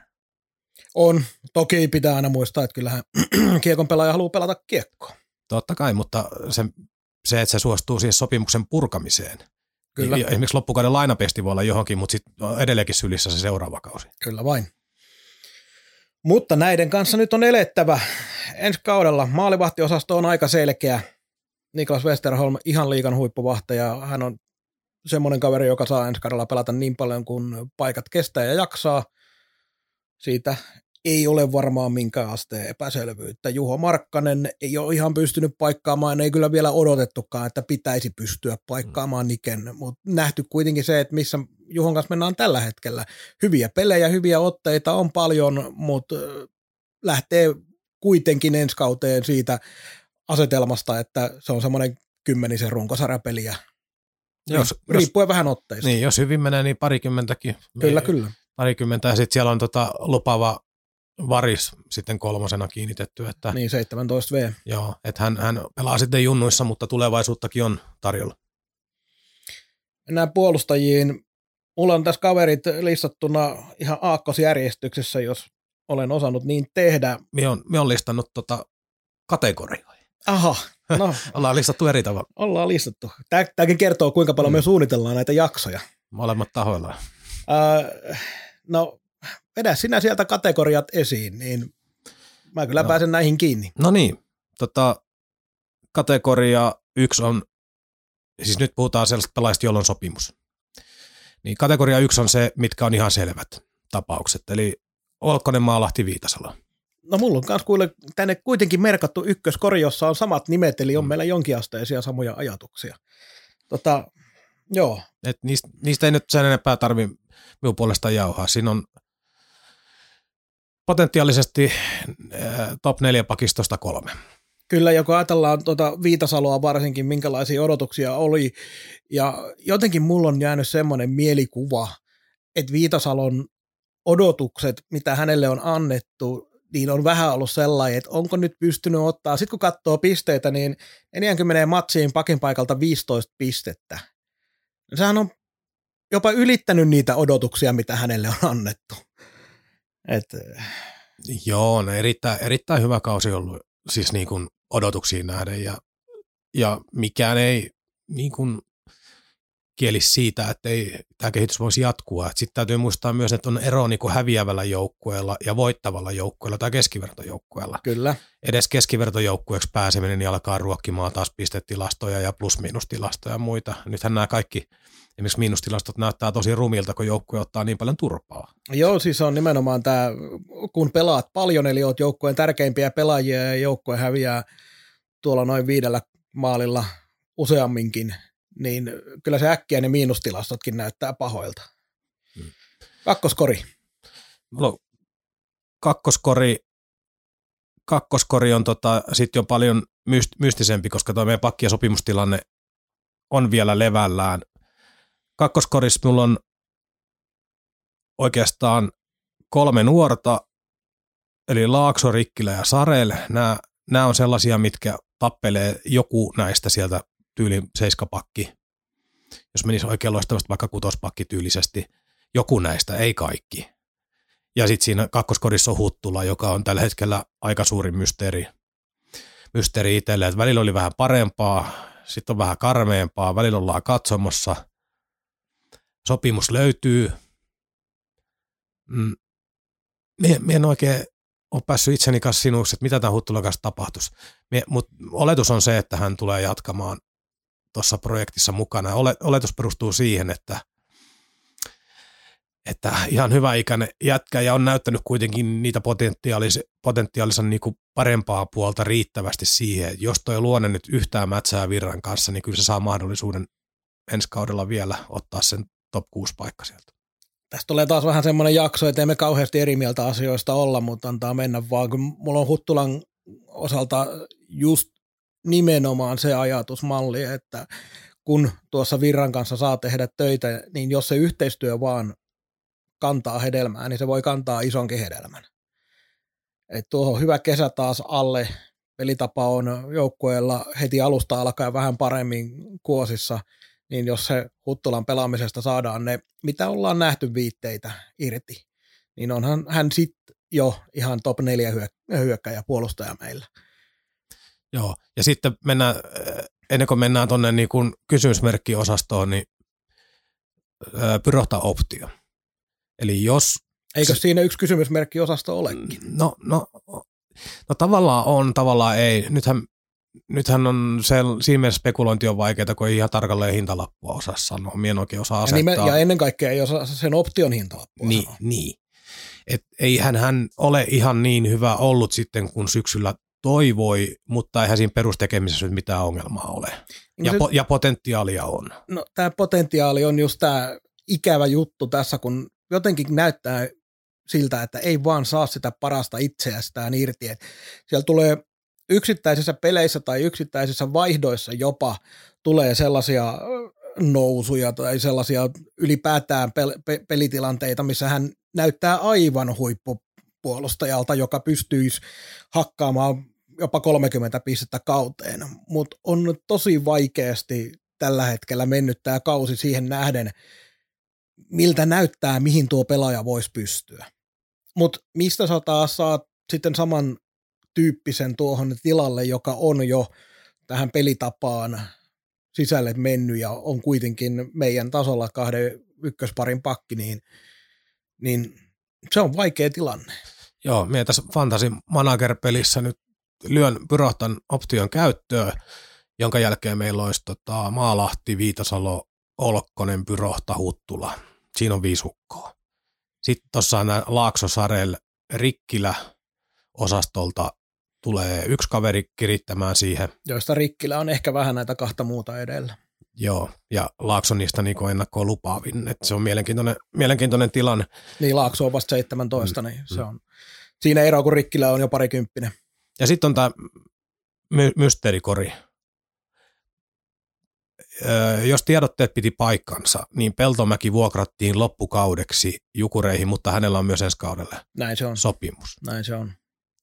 On. Toki pitää aina muistaa, että kyllähän [CLEARS THROAT] kiekon pelaaja haluaa pelata kiekkoa. Totta kai, mutta se, se että se suostuu siihen sopimuksen purkamiseen. Kyllä. Niin esimerkiksi loppukauden lainapesti voi olla johonkin, mutta sitten edelleenkin sylissä se seuraava kausi. Kyllä vain. Mutta näiden kanssa nyt on elettävä. Ensi kaudella maalivahtiosasto on aika selkeä Niklas Westerholm ihan liikan huippuvahtaja. Hän on semmoinen kaveri, joka saa ensi kaudella pelata niin paljon kuin paikat kestää ja jaksaa. Siitä ei ole varmaan minkään asteen epäselvyyttä. Juho Markkanen ei ole ihan pystynyt paikkaamaan, ei kyllä vielä odotettukaan, että pitäisi pystyä paikkaamaan mm. Niken, mutta nähty kuitenkin se, että missä Juhon kanssa mennään tällä hetkellä. Hyviä pelejä, hyviä otteita on paljon, mutta lähtee kuitenkin ensi kauteen siitä asetelmasta, että se on semmoinen kymmenisen runkosarjapeliä. Jos, riippuen jos, vähän otteista. Niin, jos hyvin menee, niin parikymmentäkin. Kyllä, kyllä. Parikymmentä, ja sitten siellä on tota lupava varis sitten kolmosena kiinnitetty. Että, niin, 17 V. Joo, että hän, hän pelaa sitten junnuissa, mutta tulevaisuuttakin on tarjolla. Mennään puolustajiin. Mulla on tässä kaverit listattuna ihan aakkosjärjestyksessä, jos olen osannut niin tehdä. Me on, me on listannut tota kategorioihin. Aha, no. [LAUGHS] ollaan listattu eri tavalla. Ollaan listattu. Tämäkin kertoo, kuinka paljon mm. me suunnitellaan näitä jaksoja. Molemmat tahoilla. Äh, no, vedä sinä sieltä kategoriat esiin, niin mä kyllä no. pääsen näihin kiinni. No niin, tota, kategoria yksi on, siis nyt puhutaan sellaista pelaajista, jolla on sopimus. Niin kategoria yksi on se, mitkä on ihan selvät tapaukset, eli Olkkonen, Maalahti, Viitasalo. No mulla on myös kuule tänne kuitenkin merkattu ykköskori, jossa on samat nimet, eli on Mm. meillä jonkinasteisia samoja ajatuksia. Tota, joo, Et niistä, niistä ei nyt sen enempää tarvi minun puolesta jauhaa. Siinä on potentiaalisesti äh, top 4 pakistosta kolme. Kyllä, ja kun ajatellaan tuota Viitasaloa varsinkin, minkälaisia odotuksia oli, ja jotenkin mulla on jäänyt semmoinen mielikuva, että Viitasalon odotukset, mitä hänelle on annettu, niin on vähän ollut sellainen, että onko nyt pystynyt ottaa, sitten kun katsoo pisteitä, niin 40 matsiin pakin paikalta 15 pistettä. Sehän on jopa ylittänyt niitä odotuksia, mitä hänelle on annettu. Et, Joo, on erittäin, erittäin hyvä kausi ollut siis niin kuin odotuksiin nähden ja, ja mikään ei niin kuin kieli siitä, että ei, tämä kehitys voisi jatkua. Sitten täytyy muistaa myös, että on ero niin kuin häviävällä joukkueella ja voittavalla joukkueella tai keskivertojoukkueella. kyllä. Edes keskivertojoukkueeksi pääseminen niin alkaa ruokkimaan taas pistetilastoja ja plus-miinustilastoja ja muita. Nythän nämä kaikki esimerkiksi miinustilastot näyttää tosi rumilta, kun joukkue ottaa niin paljon turpaa. Joo, siis on nimenomaan tämä, kun pelaat paljon, eli oot joukkueen tärkeimpiä pelaajia ja joukkue häviää tuolla noin viidellä maalilla useamminkin, niin kyllä se äkkiä ne miinustilastotkin näyttää pahoilta. Hmm. Kakkoskori. On kakkoskori, kakkoskori on tota, sitten jo paljon myst, mystisempi, koska tuo meidän pakki- ja sopimustilanne on vielä levällään. Kakkoskorissa mulla on oikeastaan kolme nuorta, eli Laakso, Rikkilä ja Sarel. Nämä, nämä on sellaisia, mitkä tappelee joku näistä sieltä tyylin seiskapakki. Jos menisi oikein loistavasti vaikka kutospakki tyylisesti, joku näistä, ei kaikki. Ja sitten siinä kakkoskorissa on Huttula, joka on tällä hetkellä aika suuri mysteeri, mysteeri itselle. Et välillä oli vähän parempaa, sitten on vähän karmeempaa, välillä ollaan katsomassa. Sopimus löytyy. Mm. Mie, mie en oikein ole päässyt itseni kanssa sinuksi, että mitä tämän Huttulan kanssa tapahtuisi. Mutta oletus on se, että hän tulee jatkamaan tuossa projektissa mukana. Ole, oletus perustuu siihen, että että ihan hyvä ikäinen jätkä ja on näyttänyt kuitenkin niitä potentiaalis, potentiaalisen niin parempaa puolta riittävästi siihen, jos toi luonne nyt yhtään mätsää virran kanssa, niin kyllä se saa mahdollisuuden ensi kaudella vielä ottaa sen top 6 paikka sieltä. Tästä tulee taas vähän semmoinen jakso, että emme kauheasti eri mieltä asioista olla, mutta antaa mennä vaan, kun mulla on Huttulan osalta just nimenomaan se ajatusmalli, että kun tuossa Virran kanssa saa tehdä töitä, niin jos se yhteistyö vaan kantaa hedelmää, niin se voi kantaa isonkin hedelmän. Et tuohon on hyvä kesä taas alle. Pelitapa on joukkueella heti alusta alkaen vähän paremmin kuosissa, niin jos se Huttulan pelaamisesta saadaan ne, mitä ollaan nähty viitteitä irti, niin onhan hän sitten jo ihan top 4 hyökkäjä puolustaja meillä. Joo, ja sitten mennään, äh, ennen kuin mennään tuonne niin kuin kysymysmerkkiosastoon, niin äh, pyrohta optio. Eli jos... Eikö siinä yksi kysymysmerkki osasto olekin? No, no, no tavallaan on, tavallaan ei. Nythän, nythän on se, siinä mielessä spekulointi on vaikeaa, kun ei ihan tarkalleen hintalappua osaa sanoa. Mie en oikein osaa Ja, asettaa. nime, ja ennen kaikkea ei osaa sen option hintalappua Niin, sanoa. niin. Et eihän hän ole ihan niin hyvä ollut sitten, kun syksyllä toivoi, mutta eihän siinä perustekemisessä nyt mitään ongelmaa ole. Niin Ja, se- po, ja potentiaalia on. no, tämä potentiaali on just tämä ikävä juttu tässä, kun jotenkin näyttää siltä, että ei vaan saa sitä parasta itseästään irti. Et siellä tulee yksittäisissä peleissä tai yksittäisissä vaihdoissa jopa tulee sellaisia ö, nousuja tai sellaisia ylipäätään pel- pe- pelitilanteita, missä hän näyttää aivan huippupuolustajalta, joka pystyisi hakkaamaan jopa 30 pistettä kauteen, mutta on tosi vaikeasti tällä hetkellä mennyt tämä kausi siihen nähden, miltä näyttää, mihin tuo pelaaja voisi pystyä. Mutta mistä sä taas saat sitten saman tyyppisen tuohon tilalle, joka on jo tähän pelitapaan sisälle mennyt ja on kuitenkin meidän tasolla kahden ykkösparin pakki, niin, niin se on vaikea tilanne. Joo, minä tässä Fantasy Manager-pelissä nyt lyön pyrohtan option käyttöön, jonka jälkeen meillä olisi tota, Maalahti, Viitasalo, Olkkonen, Pyrohta, Huttula. Siinä on viisi hukkoa. Sitten tuossa on nämä Laakso, Sarel, Rikkilä, osastolta tulee yksi kaveri kirittämään siihen. Joista Rikkilä on ehkä vähän näitä kahta muuta edellä. Joo, ja Laakso niistä niin ennakkoon lupaavin. että se on mielenkiintoinen, mielenkiintoinen tilanne. Niin, Laakso on vasta 17, mm. niin se on siinä ero, kun Rikkilä on jo parikymppinen. Ja sitten on tämä my- mysteerikori. Öö, jos tiedotteet piti paikkansa, niin Peltomäki vuokrattiin loppukaudeksi Jukureihin, mutta hänellä on myös ensi kaudelle Näin se on. sopimus. Näin se on.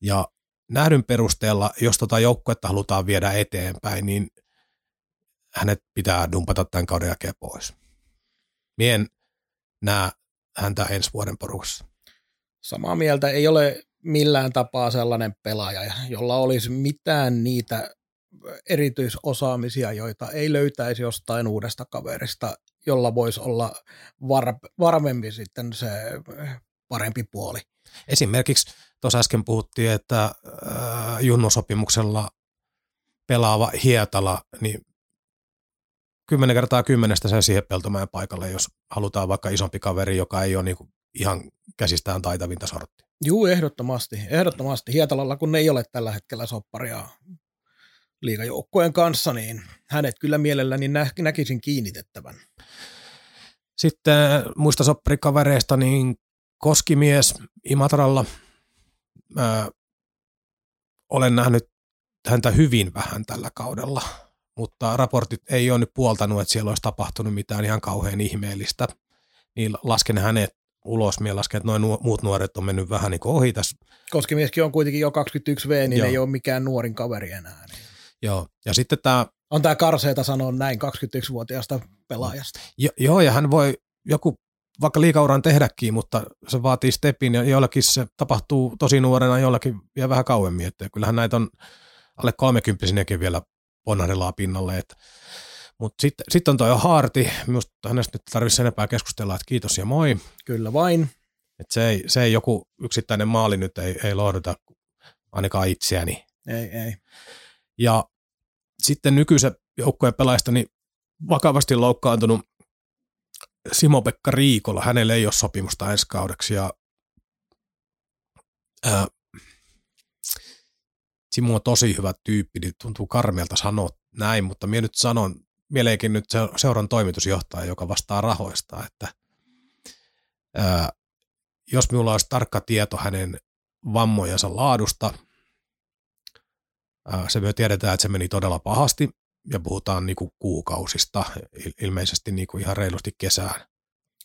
Ja nähdyn perusteella, jos tota joukkuetta halutaan viedä eteenpäin, niin hänet pitää dumpata tämän kauden jälkeen pois. Mien näe häntä ensi vuoden porukassa. Samaa mieltä ei ole millään tapaa sellainen pelaaja, jolla olisi mitään niitä erityisosaamisia, joita ei löytäisi jostain uudesta kaverista, jolla voisi olla var, varmempi sitten se parempi puoli. Esimerkiksi tuossa äsken puhuttiin, että äh, junnosopimuksella pelaava Hietala, niin kymmenen kertaa kymmenestä se siihen Peltomäen paikalle, jos halutaan vaikka isompi kaveri, joka ei ole niinku ihan käsistään taitavinta sortti. Juu, ehdottomasti. Ehdottomasti. Hietalalla, kun ei ole tällä hetkellä sopparia liigajoukkojen kanssa, niin hänet kyllä mielelläni nä- näkisin kiinnitettävän. Sitten muista sopparikavereista, niin Koskimies Imatralla. Öö, olen nähnyt häntä hyvin vähän tällä kaudella, mutta raportit ei ole nyt puoltanut, että siellä olisi tapahtunut mitään ihan kauhean ihmeellistä. Niin lasken hänet ulos. Minä lasken, että noin muut nuoret on mennyt vähän niin ohi tässä. Koskimieskin on kuitenkin jo 21V, niin Joo. ei ole mikään nuorin kaveri enää. Niin. Joo. Ja sitten tämä, On tämä karseeta sanoa näin 21-vuotiaasta pelaajasta. jo, joo, ja hän voi joku vaikka liikauran tehdäkin, mutta se vaatii stepin ja jollakin se tapahtuu tosi nuorena, jollakin vielä vähän kauemmin. Että kyllähän näitä on alle 30 vielä ponnahdellaan pinnalle. Mutta sitten sit on toi Haarti, minusta hänestä nyt tarvitsisi enempää keskustella, että kiitos ja moi. Kyllä vain. Et se, ei, se ei joku yksittäinen maali nyt ei, ei lohduta ainakaan itseäni. Ei, ei. Ja sitten nykyisen joukkueen pelaajista niin vakavasti loukkaantunut Simo-Pekka Riikola, hänellä ei ole sopimusta ensi kaudeksi ja ää, Simo on tosi hyvä tyyppi, niin tuntuu karmeelta sanoa näin, mutta minä nyt sanon, mieleenkin nyt se- seuran toimitusjohtaja, joka vastaa rahoista, että ää, jos minulla olisi tarkka tieto hänen vammojensa laadusta, ää, se me tiedetään, että se meni todella pahasti, ja puhutaan niinku kuukausista, il- ilmeisesti niinku ihan reilusti kesään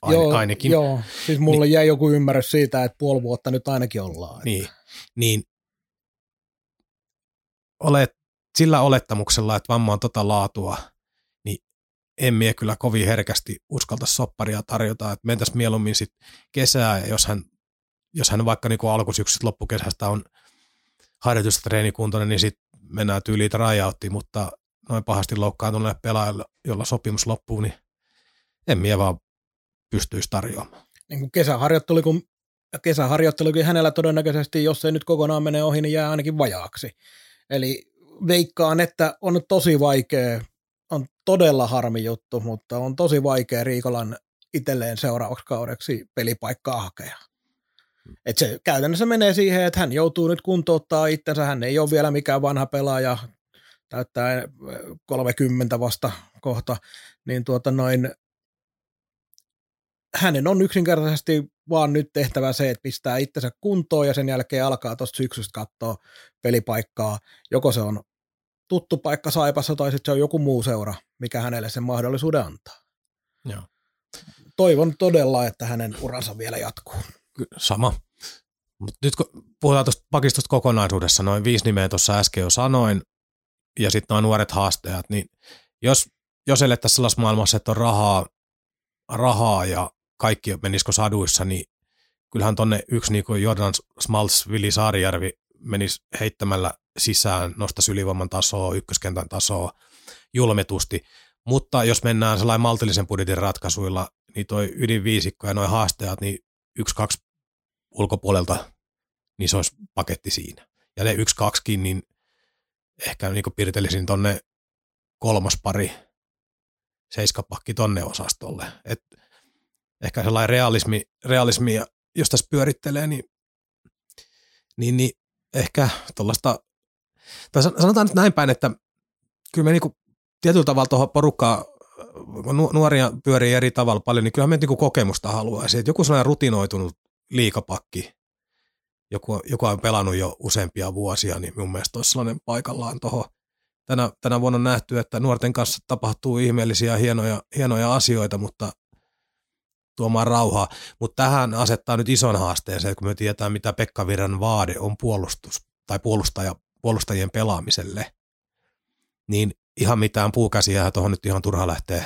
Ain, joo, ainakin. Joo, siis mulle niin. jäi joku ymmärrys siitä, että puoli vuotta nyt ainakin ollaan. Niin, niin olet, sillä olettamuksella, että vamma on tota laatua, niin en mie kyllä kovin herkästi uskalta sopparia tarjota, että mentäisiin mieluummin sit kesää, ja jos hän, jos hän vaikka niin alkusyksystä loppukesästä on harjoitusta treenikuntoinen, niin sitten mennään tyyliin tryouttiin, mutta noin pahasti loukkaantuneelle pelaajalle, jolla sopimus loppuu, niin en mie vaan pystyisi tarjoamaan. Niin kuin kesäharjoittelu, kun kesäharjoittelukin hänellä todennäköisesti, jos ei nyt kokonaan mene ohi, niin jää ainakin vajaaksi. Eli veikkaan, että on tosi vaikea, on todella harmi juttu, mutta on tosi vaikea Riikolan itselleen seuraavaksi kaudeksi pelipaikkaa hakea. Et se käytännössä menee siihen, että hän joutuu nyt kuntouttaa itsensä, hän ei ole vielä mikään vanha pelaaja, täyttää eh, 30 vasta kohta, niin tuota noin, hänen on yksinkertaisesti vaan nyt tehtävä se, että pistää itsensä kuntoon ja sen jälkeen alkaa tuosta syksystä katsoa pelipaikkaa. Joko se on tuttu paikka Saipassa tai sitten se on joku muu seura, mikä hänelle sen mahdollisuuden antaa. Joo. Toivon todella, että hänen uransa vielä jatkuu. Sama. Mut nyt kun puhutaan tuosta pakistosta kokonaisuudessa, noin viisi nimeä tuossa äsken jo sanoin, ja sitten noin nuoret haastajat, niin jos, jos elettäisiin sellaisessa maailmassa, että on rahaa, rahaa ja kaikki menisikö saduissa, niin kyllähän tonne yksi niin kuin Jordan Smalts, Vili Saarijärvi menisi heittämällä sisään, nostaisi ylivoiman tasoa, ykköskentän tasoa julmetusti. Mutta jos mennään sellainen maltillisen budjetin ratkaisuilla, niin toi ydinviisikko ja noin haastajat, niin yksi, kaksi ulkopuolelta, niin se olisi paketti siinä. Ja ne yksi, kaksikin, niin ehkä niin piirtelisin tonne kolmas pari, seiskapakki tonne osastolle. Et ehkä sellainen realismi, realismi, jos tässä pyörittelee, niin, niin, niin ehkä tuollaista, tai sanotaan nyt näin päin, että kyllä me niinku tietyllä tavalla tuohon porukkaan, nuoria pyörii eri tavalla paljon, niin kyllä me niinku kokemusta haluaisi. Että joku sellainen rutinoitunut liikapakki, joku, joku on pelannut jo useampia vuosia, niin mun mielestä olisi sellainen paikallaan tuohon. Tänä, tänä vuonna on nähty, että nuorten kanssa tapahtuu ihmeellisiä hienoja, hienoja asioita, mutta tuomaan rauhaa. Mutta tähän asettaa nyt ison haasteeseen, kun me tiedetään, mitä Pekka Virran vaade on puolustus tai puolustaja, puolustajien pelaamiselle. Niin ihan mitään puukäsiä tuohon nyt ihan turha lähteä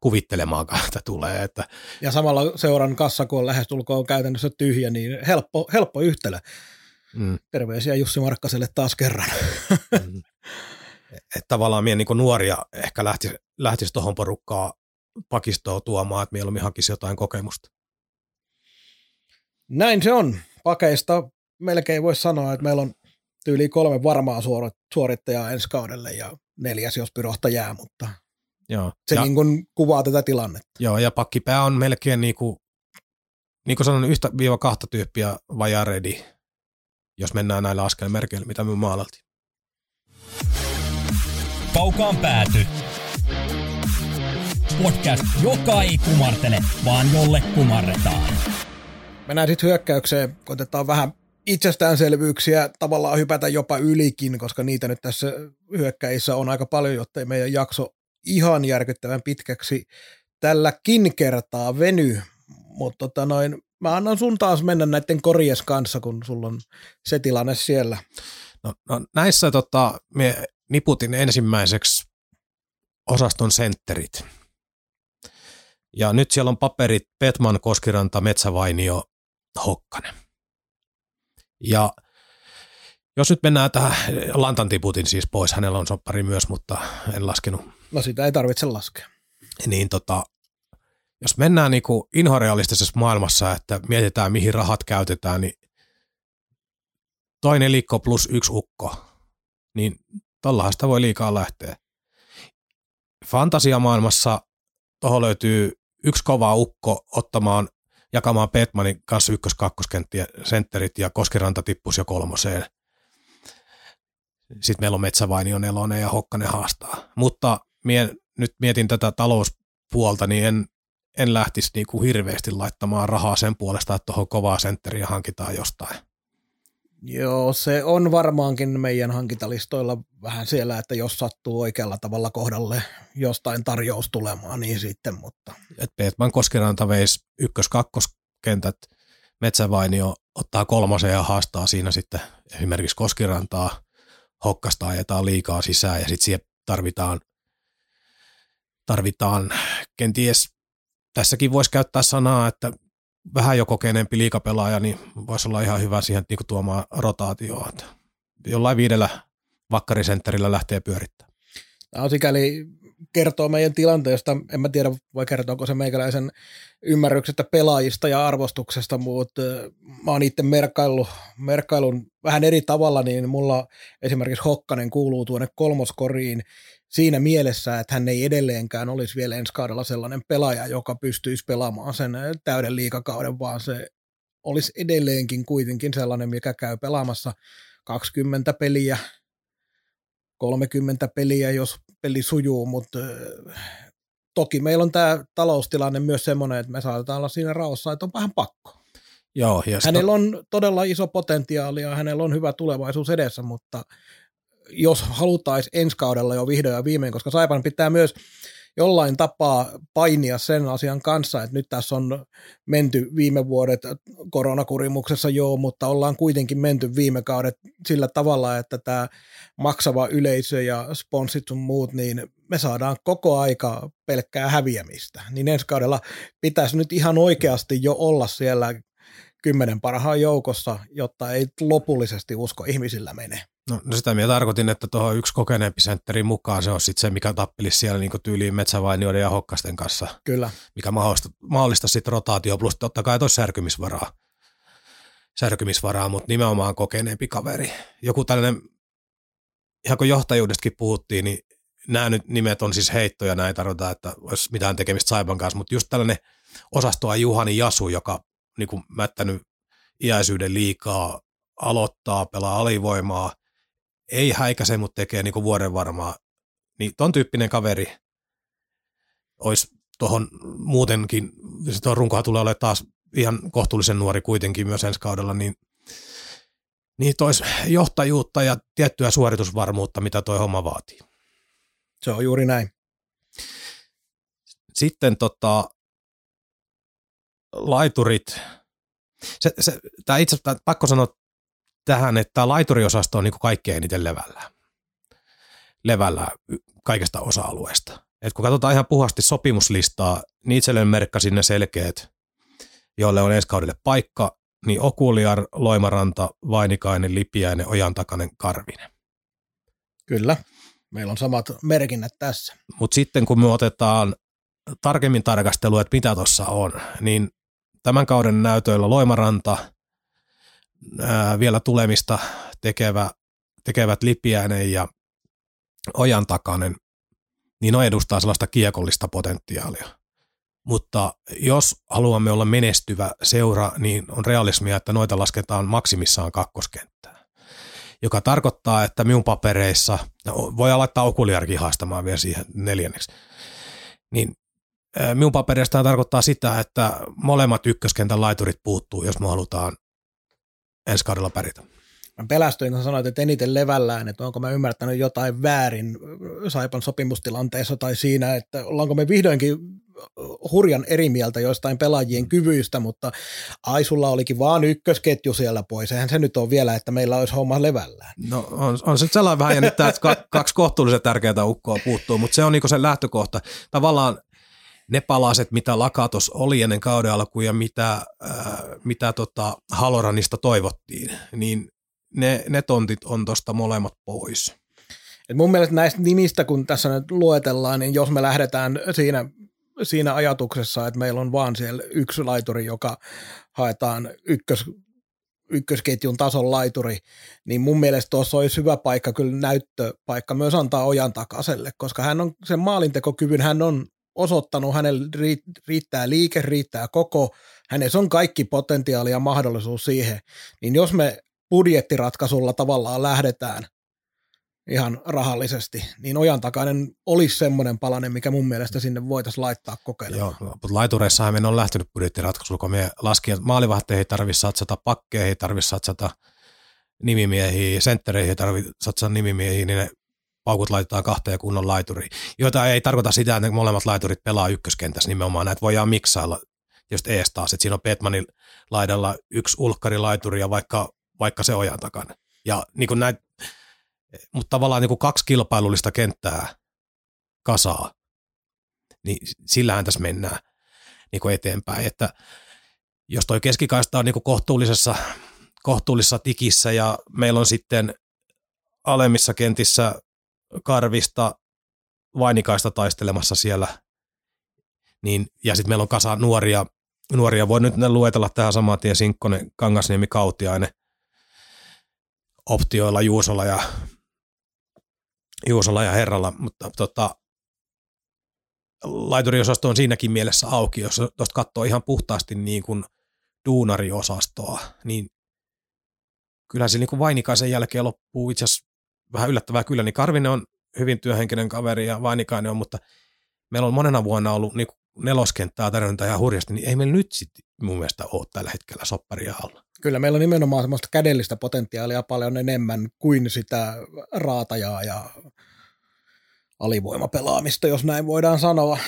kuvittelemaan, että tulee. Että. Ja samalla seuran kassa, kun on lähestulkoon käytännössä tyhjä, niin helppo, helppo yhtälö. Mm. Terveisiä Jussi Markkaselle taas kerran. Mm. Että tavallaan meidän niin nuoria ehkä lähtisi, lähtisi tuohon porukkaan pakistoa tuomaan, että mieluummin hakisi jotain kokemusta. Näin se on. Pakeista melkein voisi sanoa, että meillä on tyyli kolme varmaa suorittajaa ensi kaudelle ja neljäs, jos pyrohta jää, mutta Joo. se ja, niin kuin kuvaa tätä tilannetta. Joo, ja pakkipää on melkein niin kuin, niin kuin sanon, yhtä viiva kahta tyyppiä vajaa ready, jos mennään näillä askelmerkeillä, mitä me maalaltiin. Kaukaan pääty podcast, joka ei kumartele, vaan jolle kumarretaan. Mennään sitten hyökkäykseen, otetaan vähän itsestäänselvyyksiä tavallaan hypätä jopa ylikin, koska niitä nyt tässä hyökkäissä on aika paljon, jotta meidän jakso ihan järkyttävän pitkäksi tälläkin kertaa veny. Mutta tota noin, mä annan sun taas mennä näiden korjes kanssa, kun sulla on se tilanne siellä. No, no näissä tota, me niputin ensimmäiseksi osaston sentterit. Ja nyt siellä on paperit Petman, Koskiranta, Metsävainio, Hokkanen. Ja jos nyt mennään tähän Lantan tiputin siis pois, hänellä on soppari myös, mutta en laskenut. No sitä ei tarvitse laskea. Niin tota, jos mennään niin kuin inhorealistisessa maailmassa, että mietitään mihin rahat käytetään, niin toinen liikko plus yksi ukko, niin tollahan sitä voi liikaa lähteä. Fantasiamaailmassa tuohon löytyy yksi kova ukko ottamaan, jakamaan Petmanin kanssa ykkös kakkoskenttiä sentterit ja Koskiranta tippus jo kolmoseen. Sitten meillä on Metsävainio nelonen ja Hokkanen haastaa. Mutta mie, nyt mietin tätä talouspuolta, niin en, en lähtisi niinku hirveästi laittamaan rahaa sen puolesta, että tuohon kovaa sentteriä hankitaan jostain. Joo, se on varmaankin meidän hankintalistoilla vähän siellä, että jos sattuu oikealla tavalla kohdalle jostain tarjous tulemaan, niin sitten, mutta... Et Peetman Koskiranta veisi ykkös-kakkoskentät, Metsävainio ottaa kolmosen ja haastaa siinä sitten esimerkiksi Koskirantaa, hokkasta ajetaan liikaa sisään ja sitten siihen tarvitaan, tarvitaan kenties, tässäkin voisi käyttää sanaa, että vähän jo kokeneempi liikapelaaja, niin voisi olla ihan hyvä siihen niin tuomaan rotaatioon. Jollain viidellä vakkarisentterillä lähtee pyörittämään. Tämä on sikäli kertoo meidän tilanteesta, en mä tiedä voi kertoa, se meikäläisen ymmärryksestä pelaajista ja arvostuksesta, mutta mä oon itse merkkaillut, merkkailun vähän eri tavalla, niin mulla esimerkiksi Hokkanen kuuluu tuonne kolmoskoriin siinä mielessä, että hän ei edelleenkään olisi vielä ensi kaudella sellainen pelaaja, joka pystyisi pelaamaan sen täyden liikakauden, vaan se olisi edelleenkin kuitenkin sellainen, mikä käy pelaamassa 20 peliä, 30 peliä, jos peli sujuu, mutta toki meillä on tämä taloustilanne myös semmoinen, että me saatetaan olla siinä raossa, että on vähän pakko. Joo, hänellä on todella iso potentiaali ja hänellä on hyvä tulevaisuus edessä, mutta jos halutaisiin ensi kaudella jo vihdoin ja viimein, koska Saipan pitää myös jollain tapaa painia sen asian kanssa, että nyt tässä on menty viime vuodet koronakurimuksessa joo, mutta ollaan kuitenkin menty viime kaudet sillä tavalla, että tämä maksava yleisö ja sponssit sun muut, niin me saadaan koko aika pelkkää häviämistä. Niin ensi kaudella pitäisi nyt ihan oikeasti jo olla siellä kymmenen parhaan joukossa, jotta ei lopullisesti usko ihmisillä mene. No, no sitä minä tarkoitin, että tuohon yksi kokeneempi sentteri mukaan se on sitten se, mikä tappelisi siellä niin tyyliin metsävainioiden ja hokkasten kanssa. Kyllä. Mikä mahdollista, mahdollista sitten rotaatio, plus totta kai tuossa särkymisvaraa. Särkymisvaraa, mutta nimenomaan kokeneempi kaveri. Joku tällainen, ihan kun johtajuudestakin puhuttiin, niin nämä nyt nimet on siis heittoja, näin tarvitaan, että olisi mitään tekemistä Saipan kanssa, mutta just tällainen osastoa Juhani Jasu, joka niin kuin mättänyt iäisyyden liikaa aloittaa, pelaa alivoimaa, ei häikäse, mutta tekee niin vuoden varmaa. Niin ton tyyppinen kaveri olisi tuohon muutenkin, tuon runkohan tulee olemaan taas ihan kohtuullisen nuori kuitenkin myös ensi kaudella, niin niin tois johtajuutta ja tiettyä suoritusvarmuutta, mitä toi homma vaatii. Se on juuri näin. Sitten tota, laiturit. Se, se, tää itse tää, pakko sanoa tähän, että laituriosasto on niin kuin kaikkein eniten levällä. Levällä kaikesta osa-alueesta. Et kun katsotaan ihan puhasti sopimuslistaa, niin itselleen merkkasin ne selkeät, joille on ensi kaudelle paikka, niin Okuliar, Loimaranta, Vainikainen, Lipiäinen, Ojantakainen, Karvinen. Kyllä, meillä on samat merkinnät tässä. Mutta sitten kun me otetaan tarkemmin tarkastelua, että mitä tuossa on, niin tämän kauden näytöillä Loimaranta, ää, vielä tulemista tekevä, tekevät Lipiäinen ja Ojantakainen, niin ne edustaa sellaista kiekollista potentiaalia. Mutta jos haluamme olla menestyvä seura, niin on realismia, että noita lasketaan maksimissaan kakkoskenttää. Joka tarkoittaa, että minun papereissa, no, voi aloittaa okuliarkin haastamaan vielä siihen neljänneksi, niin minun papereissa tämä tarkoittaa sitä, että molemmat ykköskentän laiturit puuttuu, jos me halutaan ensi kaudella pärjätä. Mä pelästyin, kun sanoit, että eniten levällään, että onko mä ymmärtänyt jotain väärin Saipan sopimustilanteessa tai siinä, että ollaanko me vihdoinkin hurjan eri mieltä joistain pelaajien kyvyistä, mutta Aisulla olikin vaan ykkösketju siellä pois. Eihän se nyt ole vielä, että meillä olisi homma levällään. No on, on se sellainen vähän jännittää, että kaksi kohtuullisen tärkeää ukkoa puuttuu, mutta se on niinku se lähtökohta. Tavallaan ne palaset, mitä Lakatos oli ennen kauden alkuun ja mitä, äh, mitä tota Haloranista toivottiin, niin ne, ne tontit on tuosta molemmat pois. Et mun mielestä näistä nimistä, kun tässä nyt luetellaan, niin jos me lähdetään siinä siinä ajatuksessa, että meillä on vaan siellä yksi laituri, joka haetaan ykkös, ykkösketjun tason laituri, niin mun mielestä tuossa olisi hyvä paikka, kyllä näyttöpaikka myös antaa ojan takaselle, koska hän on sen maalintekokyvyn, hän on osoittanut, hänellä riittää liike, riittää koko, hänessä on kaikki potentiaali ja mahdollisuus siihen, niin jos me budjettiratkaisulla tavallaan lähdetään ihan rahallisesti, niin ojan takainen olisi semmoinen palanen, mikä mun mielestä sinne voitaisiin laittaa kokeilemaan. Joo, mutta laitureissahan me on lähtenyt budjettiratkaisulla, kun me laskin, että maalivahteihin ei tarvitse satsata, pakkeihin ei tarvitse satsata, nimimiehiin, senttereihin ei tarvitse satsata nimimiehiin, niin ne paukut laitetaan kahteen kunnon laituriin, joita ei tarkoita sitä, että ne molemmat laiturit pelaa ykköskentässä nimenomaan, näitä voidaan miksailla just ees taas, että siinä on Petmanin laidalla yksi ulkkarilaituri ja vaikka, vaikka se ojan takana. Ja niin kuin mutta tavallaan niin kuin kaksi kilpailullista kenttää kasaa, niin sillähän tässä mennään niin kuin eteenpäin, että jos toi keskikaista on niin kuin kohtuullisessa, kohtuullisessa tikissä ja meillä on sitten alemmissa kentissä karvista vainikaista taistelemassa siellä, niin, ja sitten meillä on kasa nuoria, nuoria, voi nyt luetella tähän samaan tien. Sinkkonen, Kangasniemi, Kautiainen, optioilla Juusolla ja Juusolla ja Herralla, mutta tota, laituriosasto on siinäkin mielessä auki, jos tuosta katsoo ihan puhtaasti niin kuin duunariosastoa, niin kyllä se niin kuin Vainikaisen jälkeen loppuu itse asiassa vähän yllättävää kyllä, niin Karvinen on hyvin työhenkinen kaveri ja Vainikainen on, mutta meillä on monena vuonna ollut niin neloskenttää tarjontaa ja hurjasti, niin ei meillä nyt sitten mun mielestä ole tällä hetkellä sopparia alla. Kyllä meillä on nimenomaan semmoista kädellistä potentiaalia paljon enemmän kuin sitä raatajaa ja alivoimapelaamista, jos näin voidaan sanoa.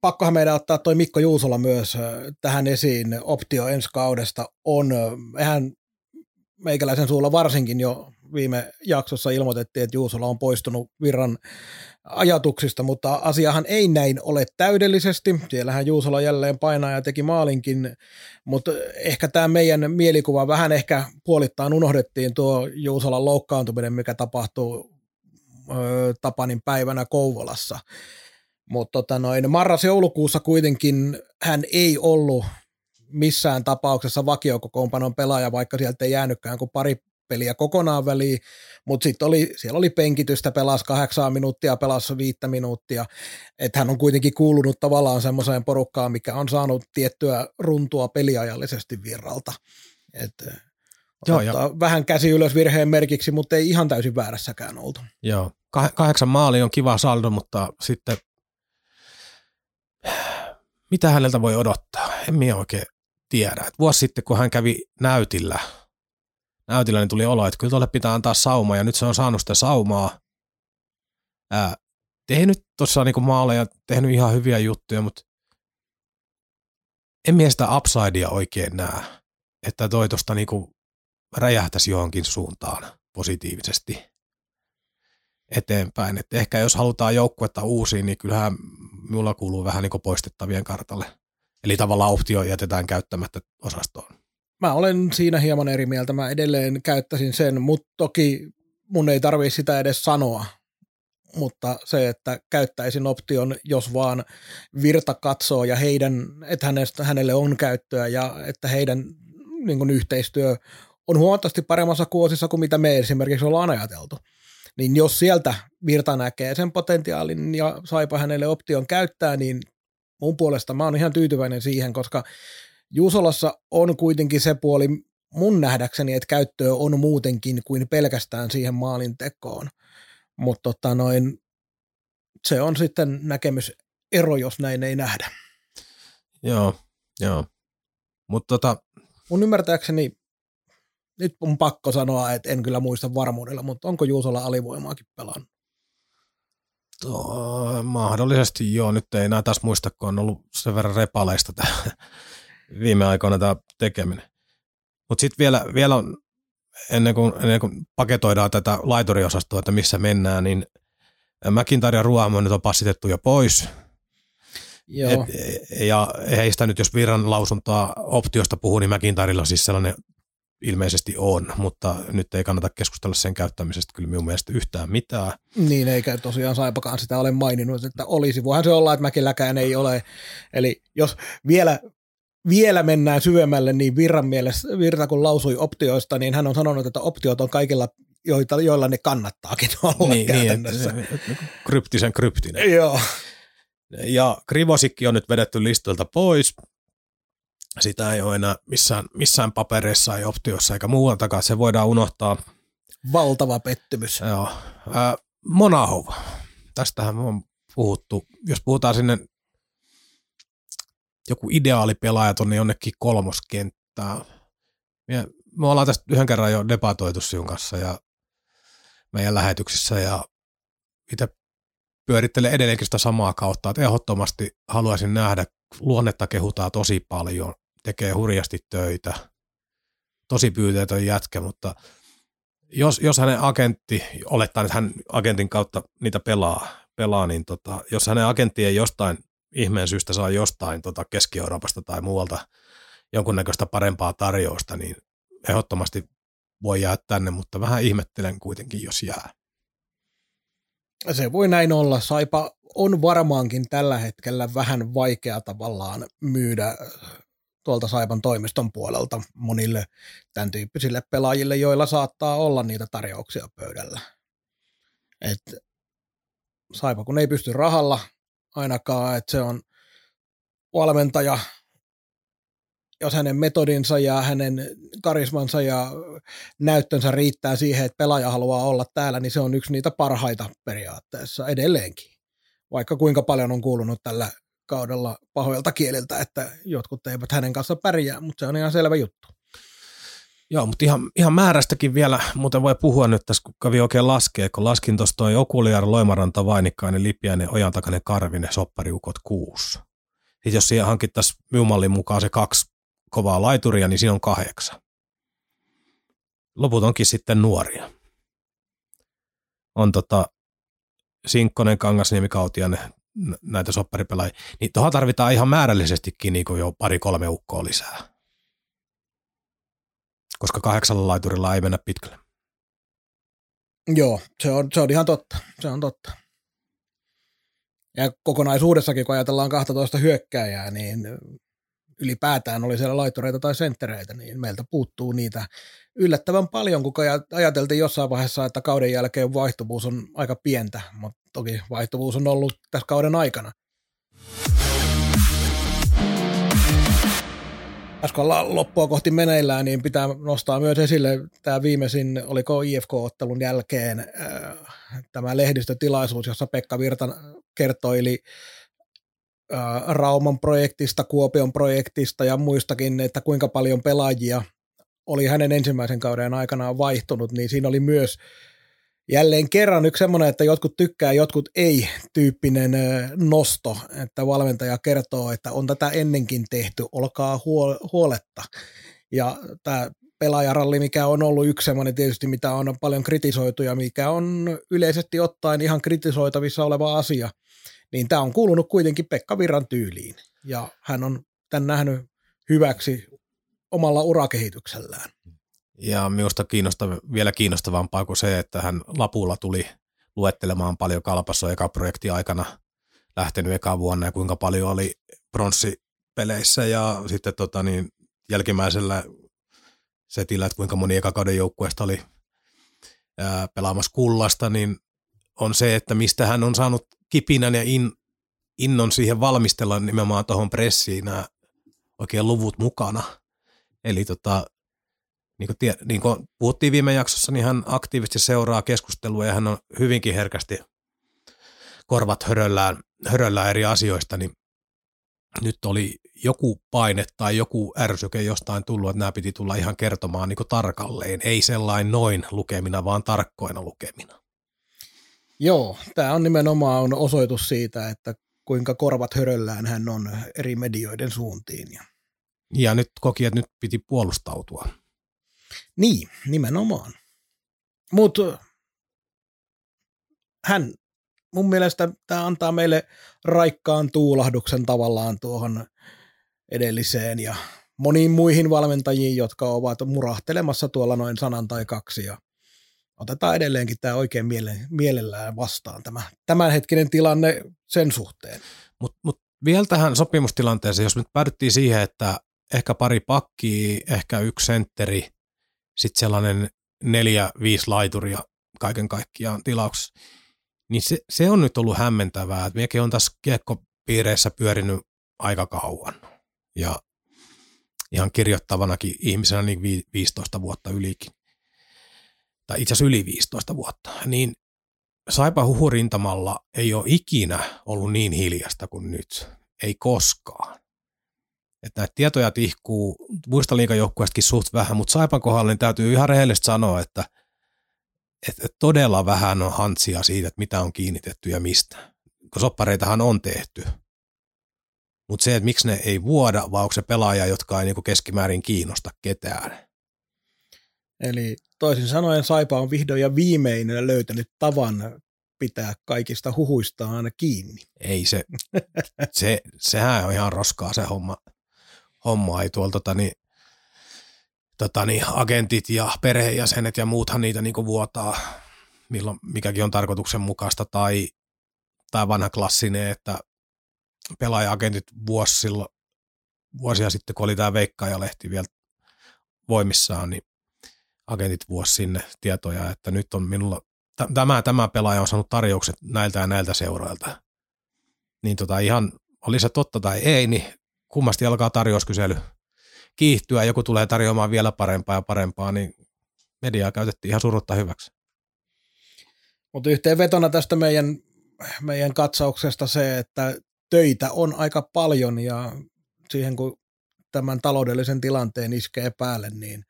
Pakkohan meidän ottaa toi Mikko Juusola myös tähän esiin. Optio ensi kaudesta on, eihän meikäläisen suulla varsinkin jo viime jaksossa ilmoitettiin, että Juusola on poistunut virran ajatuksista, mutta asiahan ei näin ole täydellisesti. Siellähän Juusola jälleen painaa ja teki maalinkin, mutta ehkä tämä meidän mielikuva vähän ehkä puolittain unohdettiin tuo Juusolan loukkaantuminen, mikä tapahtuu Tapanin päivänä Kouvolassa. Mutta tota noin, marras-joulukuussa kuitenkin hän ei ollut missään tapauksessa vakiokokoonpanon pelaaja, vaikka sieltä ei jäänytkään kuin pari peliä kokonaan väliin, mutta sitten oli, siellä oli penkitystä, pelasi kahdeksan minuuttia, pelasi viittä minuuttia, että hän on kuitenkin kuulunut tavallaan semmoiseen porukkaan, mikä on saanut tiettyä runtua peliajallisesti virralta. Et Joo, ja, Vähän käsi ylös virheen merkiksi, mutta ei ihan täysin väärässäkään oltu. joo. Kah- kahdeksan maali on kiva saldo, mutta sitten mitä häneltä voi odottaa? En minä oikein tiedä. Et vuosi sitten, kun hän kävi näytillä, näytillä niin tuli olo, että kyllä tuolle pitää antaa sauma, ja nyt se on saanut sitä saumaa. Ää, tehnyt tuossa niinku maaleja, tehnyt ihan hyviä juttuja, mutta en mie sitä upsidea oikein näe, että toi tuosta niinku räjähtäisi johonkin suuntaan positiivisesti eteenpäin. Et ehkä jos halutaan joukkuetta uusiin, niin kyllähän minulla kuuluu vähän niin poistettavien kartalle. Eli tavallaan optio jätetään käyttämättä osastoon. Mä olen siinä hieman eri mieltä. Mä edelleen käyttäisin sen, mutta toki mun ei tarvii sitä edes sanoa. Mutta se, että käyttäisin option, jos vaan virta katsoo ja heidän, että hänestä, hänelle on käyttöä ja että heidän niin kuin yhteistyö on huomattavasti paremmassa kuosissa kuin mitä me esimerkiksi ollaan ajateltu. Niin jos sieltä Virta näkee sen potentiaalin ja saipa hänelle option käyttää, niin mun puolesta mä oon ihan tyytyväinen siihen, koska Juusolassa on kuitenkin se puoli mun nähdäkseni, että käyttöä on muutenkin kuin pelkästään siihen maalin tekoon. Mutta tota noin, se on sitten näkemysero, jos näin ei nähdä. Joo, joo. Mutta tota, Mun ymmärtääkseni, nyt on pakko sanoa, että en kyllä muista varmuudella, mutta onko Juusolla alivoimaakin pelannut? to, mahdollisesti joo, nyt ei enää taas muista, kun on ollut sen verran repaleista tämä viime aikoina tämä tekeminen. Mutta sitten vielä, vielä on, ennen kuin, ennen kuin paketoidaan tätä laituriosastoa, että missä mennään, niin McIntyre ja Ruamo nyt on passitettu jo pois. Joo. Et, ja heistä nyt, jos Virran lausuntoa optiosta puhuu, niin McIntyrella siis sellainen ilmeisesti on, mutta nyt ei kannata keskustella sen käyttämisestä kyllä minun mielestä yhtään mitään. Niin, eikä tosiaan Saipakaan sitä ole maininnut, että olisi. Voihan se olla, että Mäkiläkään ei ole. Eli jos vielä, vielä mennään syvemmälle, niin Virran mielessä, Virta kun lausui optioista, niin hän on sanonut, että optiot on kaikilla, joita, joilla ne kannattaakin [LAUGHS] olla niin, käytännössä. Niin, että, kryptisen kryptinen. Joo. Ja Krivosikki on nyt vedetty listalta pois. Sitä ei ole enää missään, missään papereissa, ei optiossa eikä muualtakaan. Se voidaan unohtaa. Valtava pettymys. Joo. Äh, Monahov. Tästähän on puhuttu. Jos puhutaan sinne joku ideaali pelaaja tuonne jonnekin kolmoskenttään. Me, me ollaan tästä yhden kerran jo debatoitu sinun kanssa ja meidän lähetyksissä ja itse pyörittelen edelleenkin sitä samaa kautta, että ehdottomasti haluaisin nähdä, luonnetta kehutaan tosi paljon, tekee hurjasti töitä, tosi pyyteetön jätkä, mutta jos, jos hänen agentti, olettaa, että hän agentin kautta niitä pelaa, pelaa niin tota, jos hänen agentti ei jostain ihmeen syystä saa jostain tota Keski-Euroopasta tai muualta jonkunnäköistä parempaa tarjousta, niin ehdottomasti voi jäädä tänne, mutta vähän ihmettelen kuitenkin, jos jää. Se voi näin olla. Saipa on varmaankin tällä hetkellä vähän vaikea tavallaan myydä tuolta Saipan toimiston puolelta monille tämän tyyppisille pelaajille, joilla saattaa olla niitä tarjouksia pöydällä. Et Saipa kun ei pysty rahalla ainakaan, että se on valmentaja, jos hänen metodinsa ja hänen karismansa ja näyttönsä riittää siihen, että pelaaja haluaa olla täällä, niin se on yksi niitä parhaita periaatteessa edelleenkin. Vaikka kuinka paljon on kuulunut tällä kaudella pahoilta kieliltä, että jotkut eivät hänen kanssa pärjää, mutta se on ihan selvä juttu. Joo, mutta ihan, ihan määrästäkin vielä, muuten voi puhua nyt tässä, kun kävi oikein laskee, kun laskin tuosta toi Okuliar, Loimaranta, Vainikkainen, Lipiäinen, Ojantakainen, Karvinen, Soppariukot, kuusi. Sitten jos siihen hankittaisiin myymmallin mukaan se kaksi kovaa laituria, niin siinä on kahdeksan. Loput onkin sitten nuoria. On tota Sinkkonen, Kangasniemi, Kautianen, näitä sopparipelaajia. Niin tuohon tarvitaan ihan määrällisestikin niin jo pari-kolme ukkoa lisää. Koska kahdeksalla laiturilla ei mennä pitkälle. Joo, se on, se on ihan totta. Se on totta. Ja kokonaisuudessakin, kun ajatellaan 12 hyökkääjää, niin ylipäätään oli siellä laitureita tai senttereitä, niin meiltä puuttuu niitä yllättävän paljon, kun ajateltiin jossain vaiheessa, että kauden jälkeen vaihtuvuus on aika pientä, mutta toki vaihtuvuus on ollut tässä kauden aikana. Äsken ollaan loppua kohti meneillään, niin pitää nostaa myös esille tämä viimeisin, oliko IFK-ottelun jälkeen äh, tämä lehdistötilaisuus, jossa Pekka Virta kertoili äh, Rauman projektista, Kuopion projektista ja muistakin, että kuinka paljon pelaajia oli hänen ensimmäisen kauden aikanaan vaihtunut, niin siinä oli myös jälleen kerran yksi semmoinen, että jotkut tykkää, jotkut ei tyyppinen nosto, että valmentaja kertoo, että on tätä ennenkin tehty, olkaa huoletta. Ja tämä pelaajaralli, mikä on ollut yksi semmoinen tietysti, mitä on paljon kritisoitu ja mikä on yleisesti ottaen ihan kritisoitavissa oleva asia, niin tämä on kuulunut kuitenkin Pekka Virran tyyliin. Ja hän on tämän nähnyt hyväksi omalla urakehityksellään. Ja minusta kiinnostava, vielä kiinnostavampaa kuin se, että hän lapulla tuli luettelemaan paljon kalpassa eka projekti aikana lähtenyt eka vuonna ja kuinka paljon oli pronssipeleissä ja sitten tota niin, jälkimmäisellä setillä, että kuinka moni eka kauden joukkueesta oli ää, pelaamassa kullasta, niin on se, että mistä hän on saanut kipinän ja in, innon siihen valmistella nimenomaan tuohon pressiin nämä oikein luvut mukana. Eli tota, niin kuin, tie, niin kuin puhuttiin viime jaksossa, niin hän aktiivisesti seuraa keskustelua ja hän on hyvinkin herkästi korvat höröllään, höröllään eri asioista, niin nyt oli joku paine tai joku ärsyke jostain tullut, että nämä piti tulla ihan kertomaan niin tarkalleen. Ei sellainen noin lukemina, vaan tarkkoina lukemina. Joo, tämä on nimenomaan on osoitus siitä, että kuinka korvat höröllään hän on eri medioiden suuntiin. Ja, ja nyt koki, että nyt piti puolustautua. Niin, nimenomaan. Mutta hän, mun mielestä tämä antaa meille raikkaan tuulahduksen tavallaan tuohon edelliseen ja moniin muihin valmentajiin, jotka ovat murahtelemassa tuolla noin sanan tai kaksi ja otetaan edelleenkin tämä oikein miele, mielellään vastaan tämä tämänhetkinen tilanne sen suhteen. Mutta mut vielä tähän sopimustilanteeseen, jos nyt päädyttiin siihen, että ehkä pari pakkia, ehkä yksi sentteri sitten sellainen neljä, viisi laituria kaiken kaikkiaan tilauksessa. Niin se, se on nyt ollut hämmentävää, että minäkin on tässä kiekkopiireissä pyörinyt aika kauan. Ja ihan kirjoittavanakin ihmisenä niin 15 vuotta ylikin. Tai itse asiassa yli 15 vuotta. Niin Saipa huhurintamalla ei ole ikinä ollut niin hiljasta kuin nyt. Ei koskaan että näitä tietoja tihkuu muista liikajoukkueestakin suht vähän, mutta Saipan kohdalla niin täytyy ihan rehellisesti sanoa, että, että todella vähän on hantsia siitä, että mitä on kiinnitetty ja mistä. Kun soppareitahan on tehty. Mutta se, että miksi ne ei vuoda, vai onko se pelaaja, jotka ei niinku keskimäärin kiinnosta ketään. Eli toisin sanoen Saipa on vihdoin ja viimein löytänyt tavan pitää kaikista huhuistaan kiinni. Ei se, se, sehän on ihan roskaa se homma homma ei tuolla tota, niin, tota, niin, agentit ja perheenjäsenet ja muuthan niitä niin vuotaa, milloin mikäkin on tarkoituksenmukaista, tai, tai vanha klassinen, että pelaaja-agentit vuosi silloin, vuosia sitten, kun oli tämä Veikkaaja-lehti vielä voimissaan, niin agentit vuosi sinne tietoja, että nyt on minulla, tämä, tämä pelaaja on saanut tarjoukset näiltä ja näiltä seuroilta. Niin tota ihan, oli se totta tai ei, niin kummasti alkaa tarjouskysely kiihtyä, joku tulee tarjoamaan vielä parempaa ja parempaa, niin mediaa käytettiin ihan surutta hyväksi. Mutta yhteenvetona tästä meidän, meidän katsauksesta se, että töitä on aika paljon ja siihen kun tämän taloudellisen tilanteen iskee päälle, niin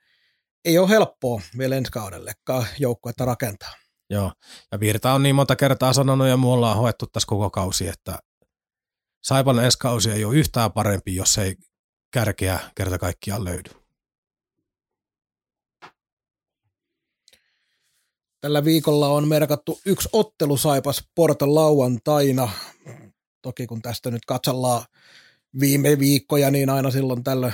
ei ole helppoa vielä ensi kaudellekaan joukkuetta rakentaa. Joo, ja Virta on niin monta kertaa sanonut ja me ollaan hoettu tässä koko kausi, että Saipan ensi kausi ei ole yhtään parempi, jos ei kärkeä kerta kaikkiaan löydy. Tällä viikolla on merkattu yksi ottelu Saipas Porto lauantaina. Toki kun tästä nyt katsellaan viime viikkoja, niin aina silloin tällä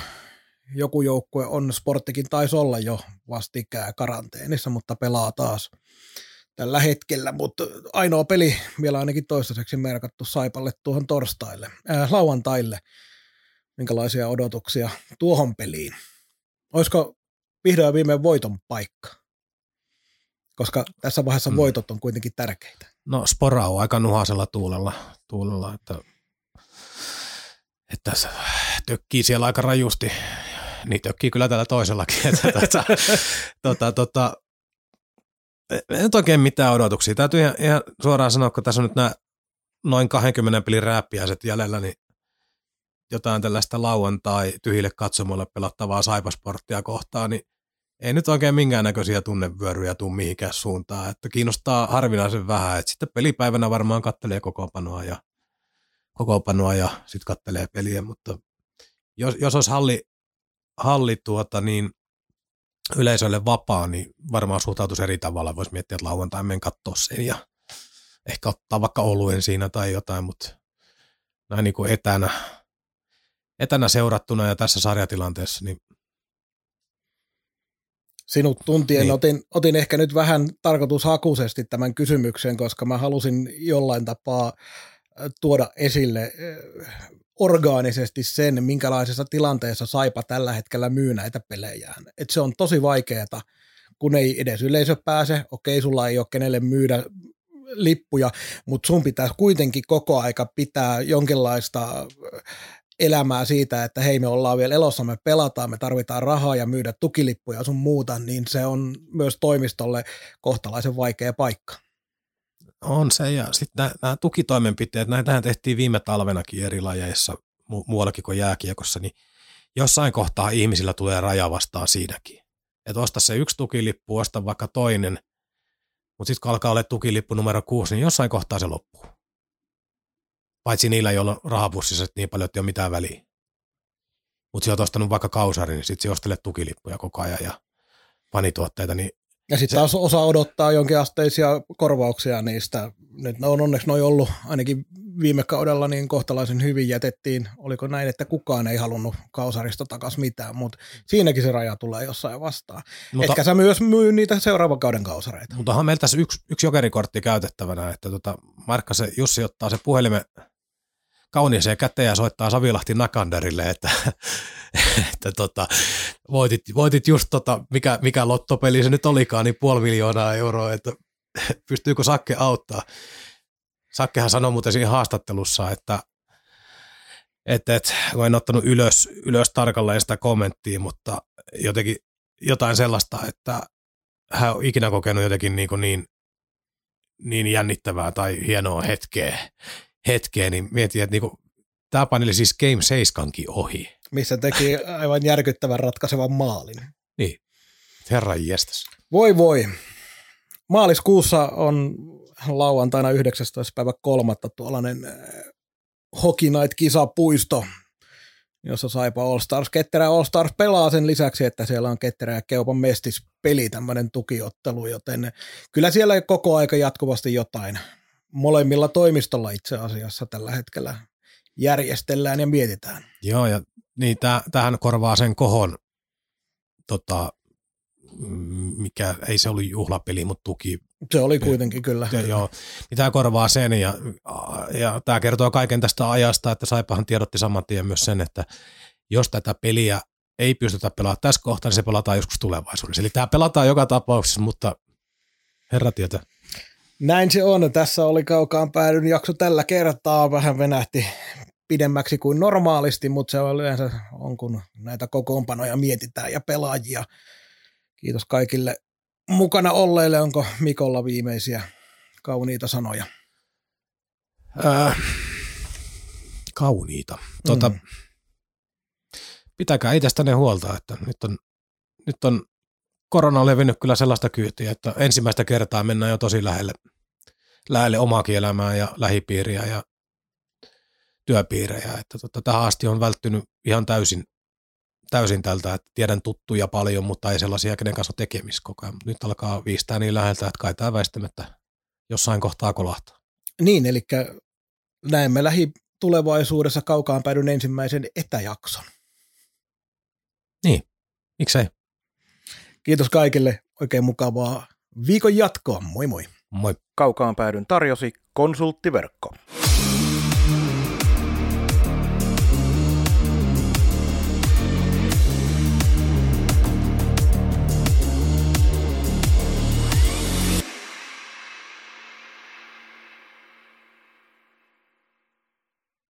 joku joukkue on, sporttikin taisi olla jo vastikään karanteenissa, mutta pelaa taas tällä hetkellä, mutta ainoa peli vielä ainakin toistaiseksi merkattu Saipalle tuohon torstaille, äh, lauantaille. Minkälaisia odotuksia tuohon peliin? Olisiko vihdoin viimein voiton paikka? Koska tässä vaiheessa hmm. voitot on kuitenkin tärkeitä. No Spora on aika nuhasella tuulella, tuulella että, että se tökkii siellä aika rajusti niitä tökkii kyllä tällä toisellakin. [LAUGHS] Että, tota, tota, tota, ei nyt oikein mitään odotuksia. Täytyy ihan, ihan suoraan sanoa, kun tässä on nyt nämä noin 20 pelin rääppiäiset jäljellä, niin jotain tällaista lauantai tyhjille katsomolle pelattavaa saipasporttia kohtaan, niin ei nyt oikein minkäännäköisiä tunnevyöryjä tuu mihinkään suuntaan. Että kiinnostaa harvinaisen vähän. Että sitten pelipäivänä varmaan kattelee kokoonpanoa ja, kokoonpanoa ja sitten kattelee peliä, mutta jos, jos olisi halli, halli tuota, niin yleisölle vapaa, niin varmaan suhtautuisi eri tavalla. Voisi miettiä, että lauantai menen katsoa sen ja ehkä ottaa vaikka oluen siinä tai jotain, mutta näin niin kuin etänä, etänä seurattuna ja tässä sarjatilanteessa, niin sinut tuntien niin. otin, otin ehkä nyt vähän tarkoitushakuisesti tämän kysymyksen, koska mä halusin jollain tapaa tuoda esille orgaanisesti sen, minkälaisessa tilanteessa Saipa tällä hetkellä myy näitä pelejään. Et se on tosi vaikeaa, kun ei edes yleisö pääse. Okei, sulla ei ole kenelle myydä lippuja, mutta sun pitää kuitenkin koko aika pitää jonkinlaista elämää siitä, että hei me ollaan vielä elossa, me pelataan, me tarvitaan rahaa ja myydä tukilippuja sun muuta, niin se on myös toimistolle kohtalaisen vaikea paikka. On se, ja sitten nämä tukitoimenpiteet, näitähän tehtiin viime talvenakin eri lajeissa, mu- muuallakin kuin jääkiekossa, niin jossain kohtaa ihmisillä tulee raja vastaan siinäkin. Että osta se yksi tukilippu, osta vaikka toinen, mutta sitten kun alkaa olla tukilippu numero kuusi, niin jossain kohtaa se loppuu. Paitsi niillä, joilla on rahapussissa niin paljon, että ei ole mitään väliä. Mutta sä oot ostanut vaikka kausarin, niin sitten sä ostelet tukilippuja koko ajan ja panituotteita, niin ja sitten taas osa odottaa jonkinasteisia korvauksia niistä. Nyt ne on onneksi noin ollut ainakin viime kaudella niin kohtalaisen hyvin jätettiin. Oliko näin, että kukaan ei halunnut kausarista takas mitään, mutta siinäkin se raja tulee jossain vastaan. Mutta, Etkä sä myös myy niitä seuraavan kauden kausareita. Mutta onhan meillä tässä yksi, yksi jokerikortti käytettävänä, että tota, Markka se Jussi ottaa se puhelimen kauniiseen käteen ja soittaa Savilahti Nakanderille, että, [LAUGHS] että tota, voitit, voitit just tota, mikä, mikä lottopeli se nyt olikaan, niin puoli miljoonaa euroa, että [LAUGHS] pystyykö Sakke auttaa. Sakkehan sanoi muuten siinä haastattelussa, että että kun en ottanut ylös, ylös tarkalleen sitä kommenttia, mutta jotenkin jotain sellaista, että hän on ikinä kokenut jotenkin niin, niin, niin jännittävää tai hienoa hetkeä, hetkeä niin mietin, että niin tämä paineli siis Game 7 ohi. Missä teki aivan järkyttävän ratkaisevan maalin. Niin, herran jestas. Voi voi. Maaliskuussa on lauantaina 19. päivä kolmatta tuollainen äh, Hockey Night-kisapuisto, jossa Saipa All Stars, Ketterä All Stars pelaa sen lisäksi, että siellä on Ketterä ja Keupan mestispeli, tämmöinen tukiottelu, joten kyllä siellä koko aika jatkuvasti jotain molemmilla toimistolla itse asiassa tällä hetkellä järjestellään ja mietitään. Joo, ja niin tähän korvaa sen kohon, tota, mikä ei se ollut juhlapeli, mutta tuki. Se oli kuitenkin kyllä. Ja, joo, niin tämä korvaa sen ja, ja tämä kertoo kaiken tästä ajasta, että Saipahan tiedotti saman tien myös sen, että jos tätä peliä ei pystytä pelaamaan tässä kohtaa, niin se pelataan joskus tulevaisuudessa. Eli tämä pelataan joka tapauksessa, mutta herra tietää. Näin se on. Tässä oli kaukaan päädyn jakso tällä kertaa. Vähän venähti pidemmäksi kuin normaalisti, mutta se on yleensä on, kun näitä kokoonpanoja mietitään ja pelaajia. Kiitos kaikille mukana olleille. Onko Mikolla viimeisiä kauniita sanoja? Äh, kauniita. Tuota, mm. Pitäkää itsestänne huolta, että nyt on, nyt on korona on levinnyt kyllä sellaista kyytiä, että ensimmäistä kertaa mennään jo tosi lähelle, lähelle omaakin elämää ja lähipiiriä ja työpiirejä. Että tota, tähän asti on välttynyt ihan täysin, täysin tältä, että tiedän tuttuja paljon, mutta ei sellaisia, kenen kanssa on tekemistä koko ajan. Nyt alkaa viistää niin läheltä, että kai tämä väistämättä jossain kohtaa kolahtaa. Niin, eli näemme lähitulevaisuudessa kaukaan päädyn ensimmäisen etäjakson. Niin, miksei. Kiitos kaikille. Oikein mukavaa viikon jatkoa. Moi moi. Moi. Kaukaan päädyn tarjosi konsulttiverkko.